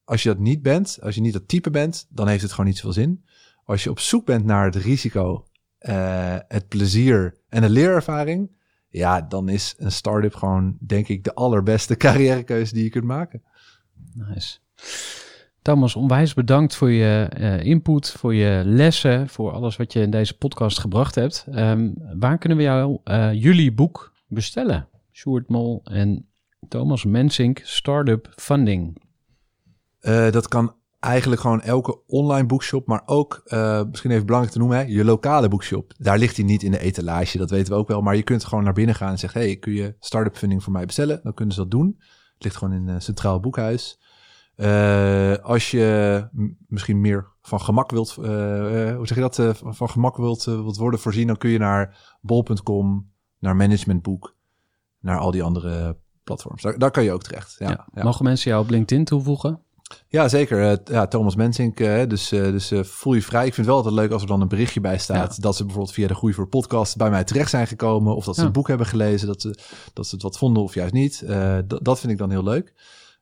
als je dat niet bent, als je niet dat type bent, dan heeft het gewoon niet zoveel zin. Als je op zoek bent naar het risico, eh, het plezier en de leerervaring, ja, dan is een start-up gewoon, denk ik, de allerbeste carrièrekeuze die je kunt maken. Nice. Thomas, onwijs bedankt voor je eh, input, voor je lessen, voor alles wat je in deze podcast gebracht hebt. Ehm, waar kunnen we jou, eh, jullie boek bestellen? Sjoerd Mol en Thomas Mensink, Startup Funding. Eh, dat kan eigenlijk gewoon elke online boekshop, maar ook, misschien even belangrijk te noemen, je lokale boekshop. Daar ligt hij niet in de etalage, dat weten we ook wel. Maar je kunt gewoon naar binnen gaan en zeggen, hey, kun je start-up funding voor mij bestellen? Dan kunnen ze dat doen. Het ligt gewoon in een centraal boekhuis. Eh, als je misschien meer van gemak wilt, eh, eh, hoe zeg je dat, eh, van gemak wilt, eh, wilt worden voorzien, dan kun je naar bol.com, naar Managementboek, naar al die andere platforms. Daar, daar kan je ook terecht. Ja, Ja. ja. Mogen mensen jou op LinkedIn toevoegen? Ja, zeker. Eh, ja, Thomas Mensink. eh, dus eh, dus voel je vrij. Ik vind het wel altijd leuk als er dan een berichtje bij staat. Dat ze bijvoorbeeld via de Groei voor Podcast bij mij terecht zijn gekomen. Of dat ze Ja. het boek hebben gelezen. Dat ze, dat ze het wat vonden of juist niet. Dat vind ik dan heel leuk.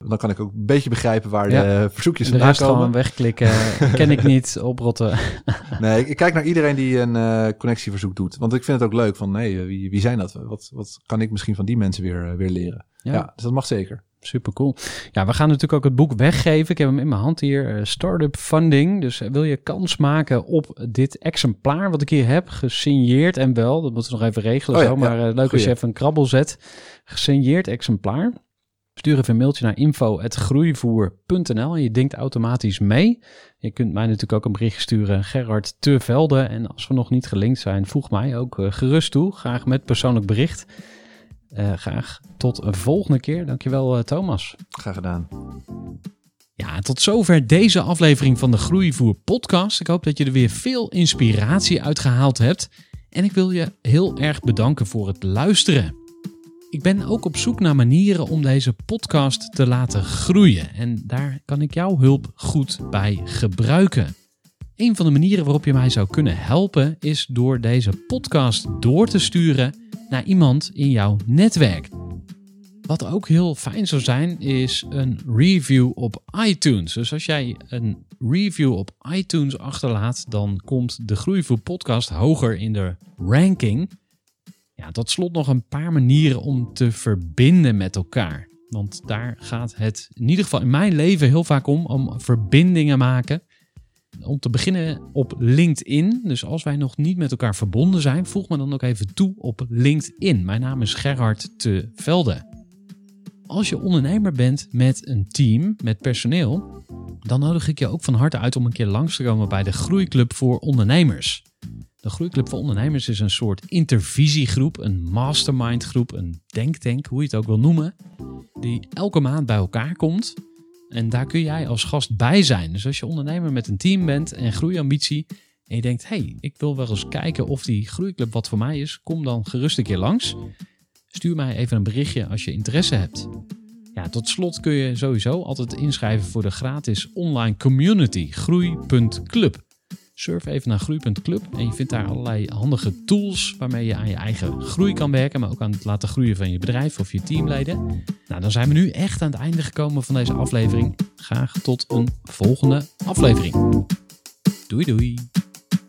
Dan kan ik ook een beetje begrijpen waar Ja. de verzoekjes vandaan rest gewoon komen. wegklikken. Ken ik niet, oprotten. Nee, ik, ik kijk naar iedereen die een eh, connectieverzoek doet. Want ik vind het ook leuk van, nee, wie, wie zijn dat? Wat, wat kan ik misschien van die mensen weer, eh, weer leren? Ja. Ja. dus dat mag zeker. Super cool. Ja, we gaan natuurlijk ook het boek weggeven. Ik heb hem in mijn hand hier. eh, Startup Funding. Dus eh, wil je kans maken op dit exemplaar wat ik hier heb, gesigneerd en wel. Dat moeten we nog even regelen. Oh ja, zo, maar ja. eh, leuk als je even een krabbel zet. Gesigneerd exemplaar. Stuur even een mailtje naar info.groeivoer.nl en je denkt automatisch mee. Je kunt mij natuurlijk ook een bericht sturen, Gerard te Velde. En als we nog niet gelinkt zijn, voeg mij ook eh, gerust toe. Graag met persoonlijk bericht. Eh, graag tot een volgende keer. Dankjewel eh, Thomas. Graag gedaan. Ja, tot zover deze aflevering van de Groeivoer podcast. Ik hoop dat je er weer veel inspiratie uit gehaald hebt. En ik wil je heel erg bedanken voor het luisteren. Ik ben ook op zoek naar manieren om deze podcast te laten groeien. En daar kan ik jouw hulp goed bij gebruiken. Een van de manieren waarop je mij zou kunnen helpen is door deze podcast door te sturen naar iemand in jouw netwerk. Wat ook heel fijn zou zijn, is een review op iTunes. Dus als jij een review op iTunes achterlaat, dan komt de Groeivoer podcast hoger in de ranking. Ja, tot slot nog een paar manieren om te verbinden met elkaar. Want daar gaat het in ieder geval in mijn leven heel vaak om, om verbindingen maken. Om te beginnen op LinkedIn. Dus als wij nog niet met elkaar verbonden zijn, voeg me dan ook even toe op LinkedIn. Mijn naam is Gerhard te Velde. Als je ondernemer bent met een team, met personeel, dan nodig ik je ook van harte uit om een keer langs te komen bij de Groeiclub voor Ondernemers. De Groeiclub voor Ondernemers is een soort intervisiegroep, een mastermindgroep, een denktank, hoe je het ook wil noemen, die elke maand bij elkaar komt. En daar kun jij als gast bij zijn. Dus als je ondernemer met een team bent en groeiambitie en je denkt, hey, ik wil wel eens kijken of die Groeiclub wat voor mij is, kom dan gerust een keer langs. Stuur mij even een berichtje als je interesse hebt. Ja, tot slot kun je sowieso altijd inschrijven voor de gratis online community groei.club. Surf even naar groei.club en je vindt daar allerlei handige tools waarmee je aan je eigen groei kan werken, maar ook aan het laten groeien van je bedrijf of je teamleden. Nou, dan zijn we nu echt aan het einde gekomen van deze aflevering. Graag tot een volgende aflevering. Doei doei.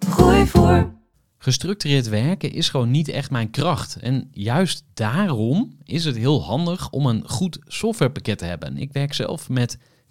Gooi voor. Gestructureerd werken is gewoon niet echt mijn kracht. En juist daarom is het heel handig om een goed softwarepakket te hebben. Ik werk zelf met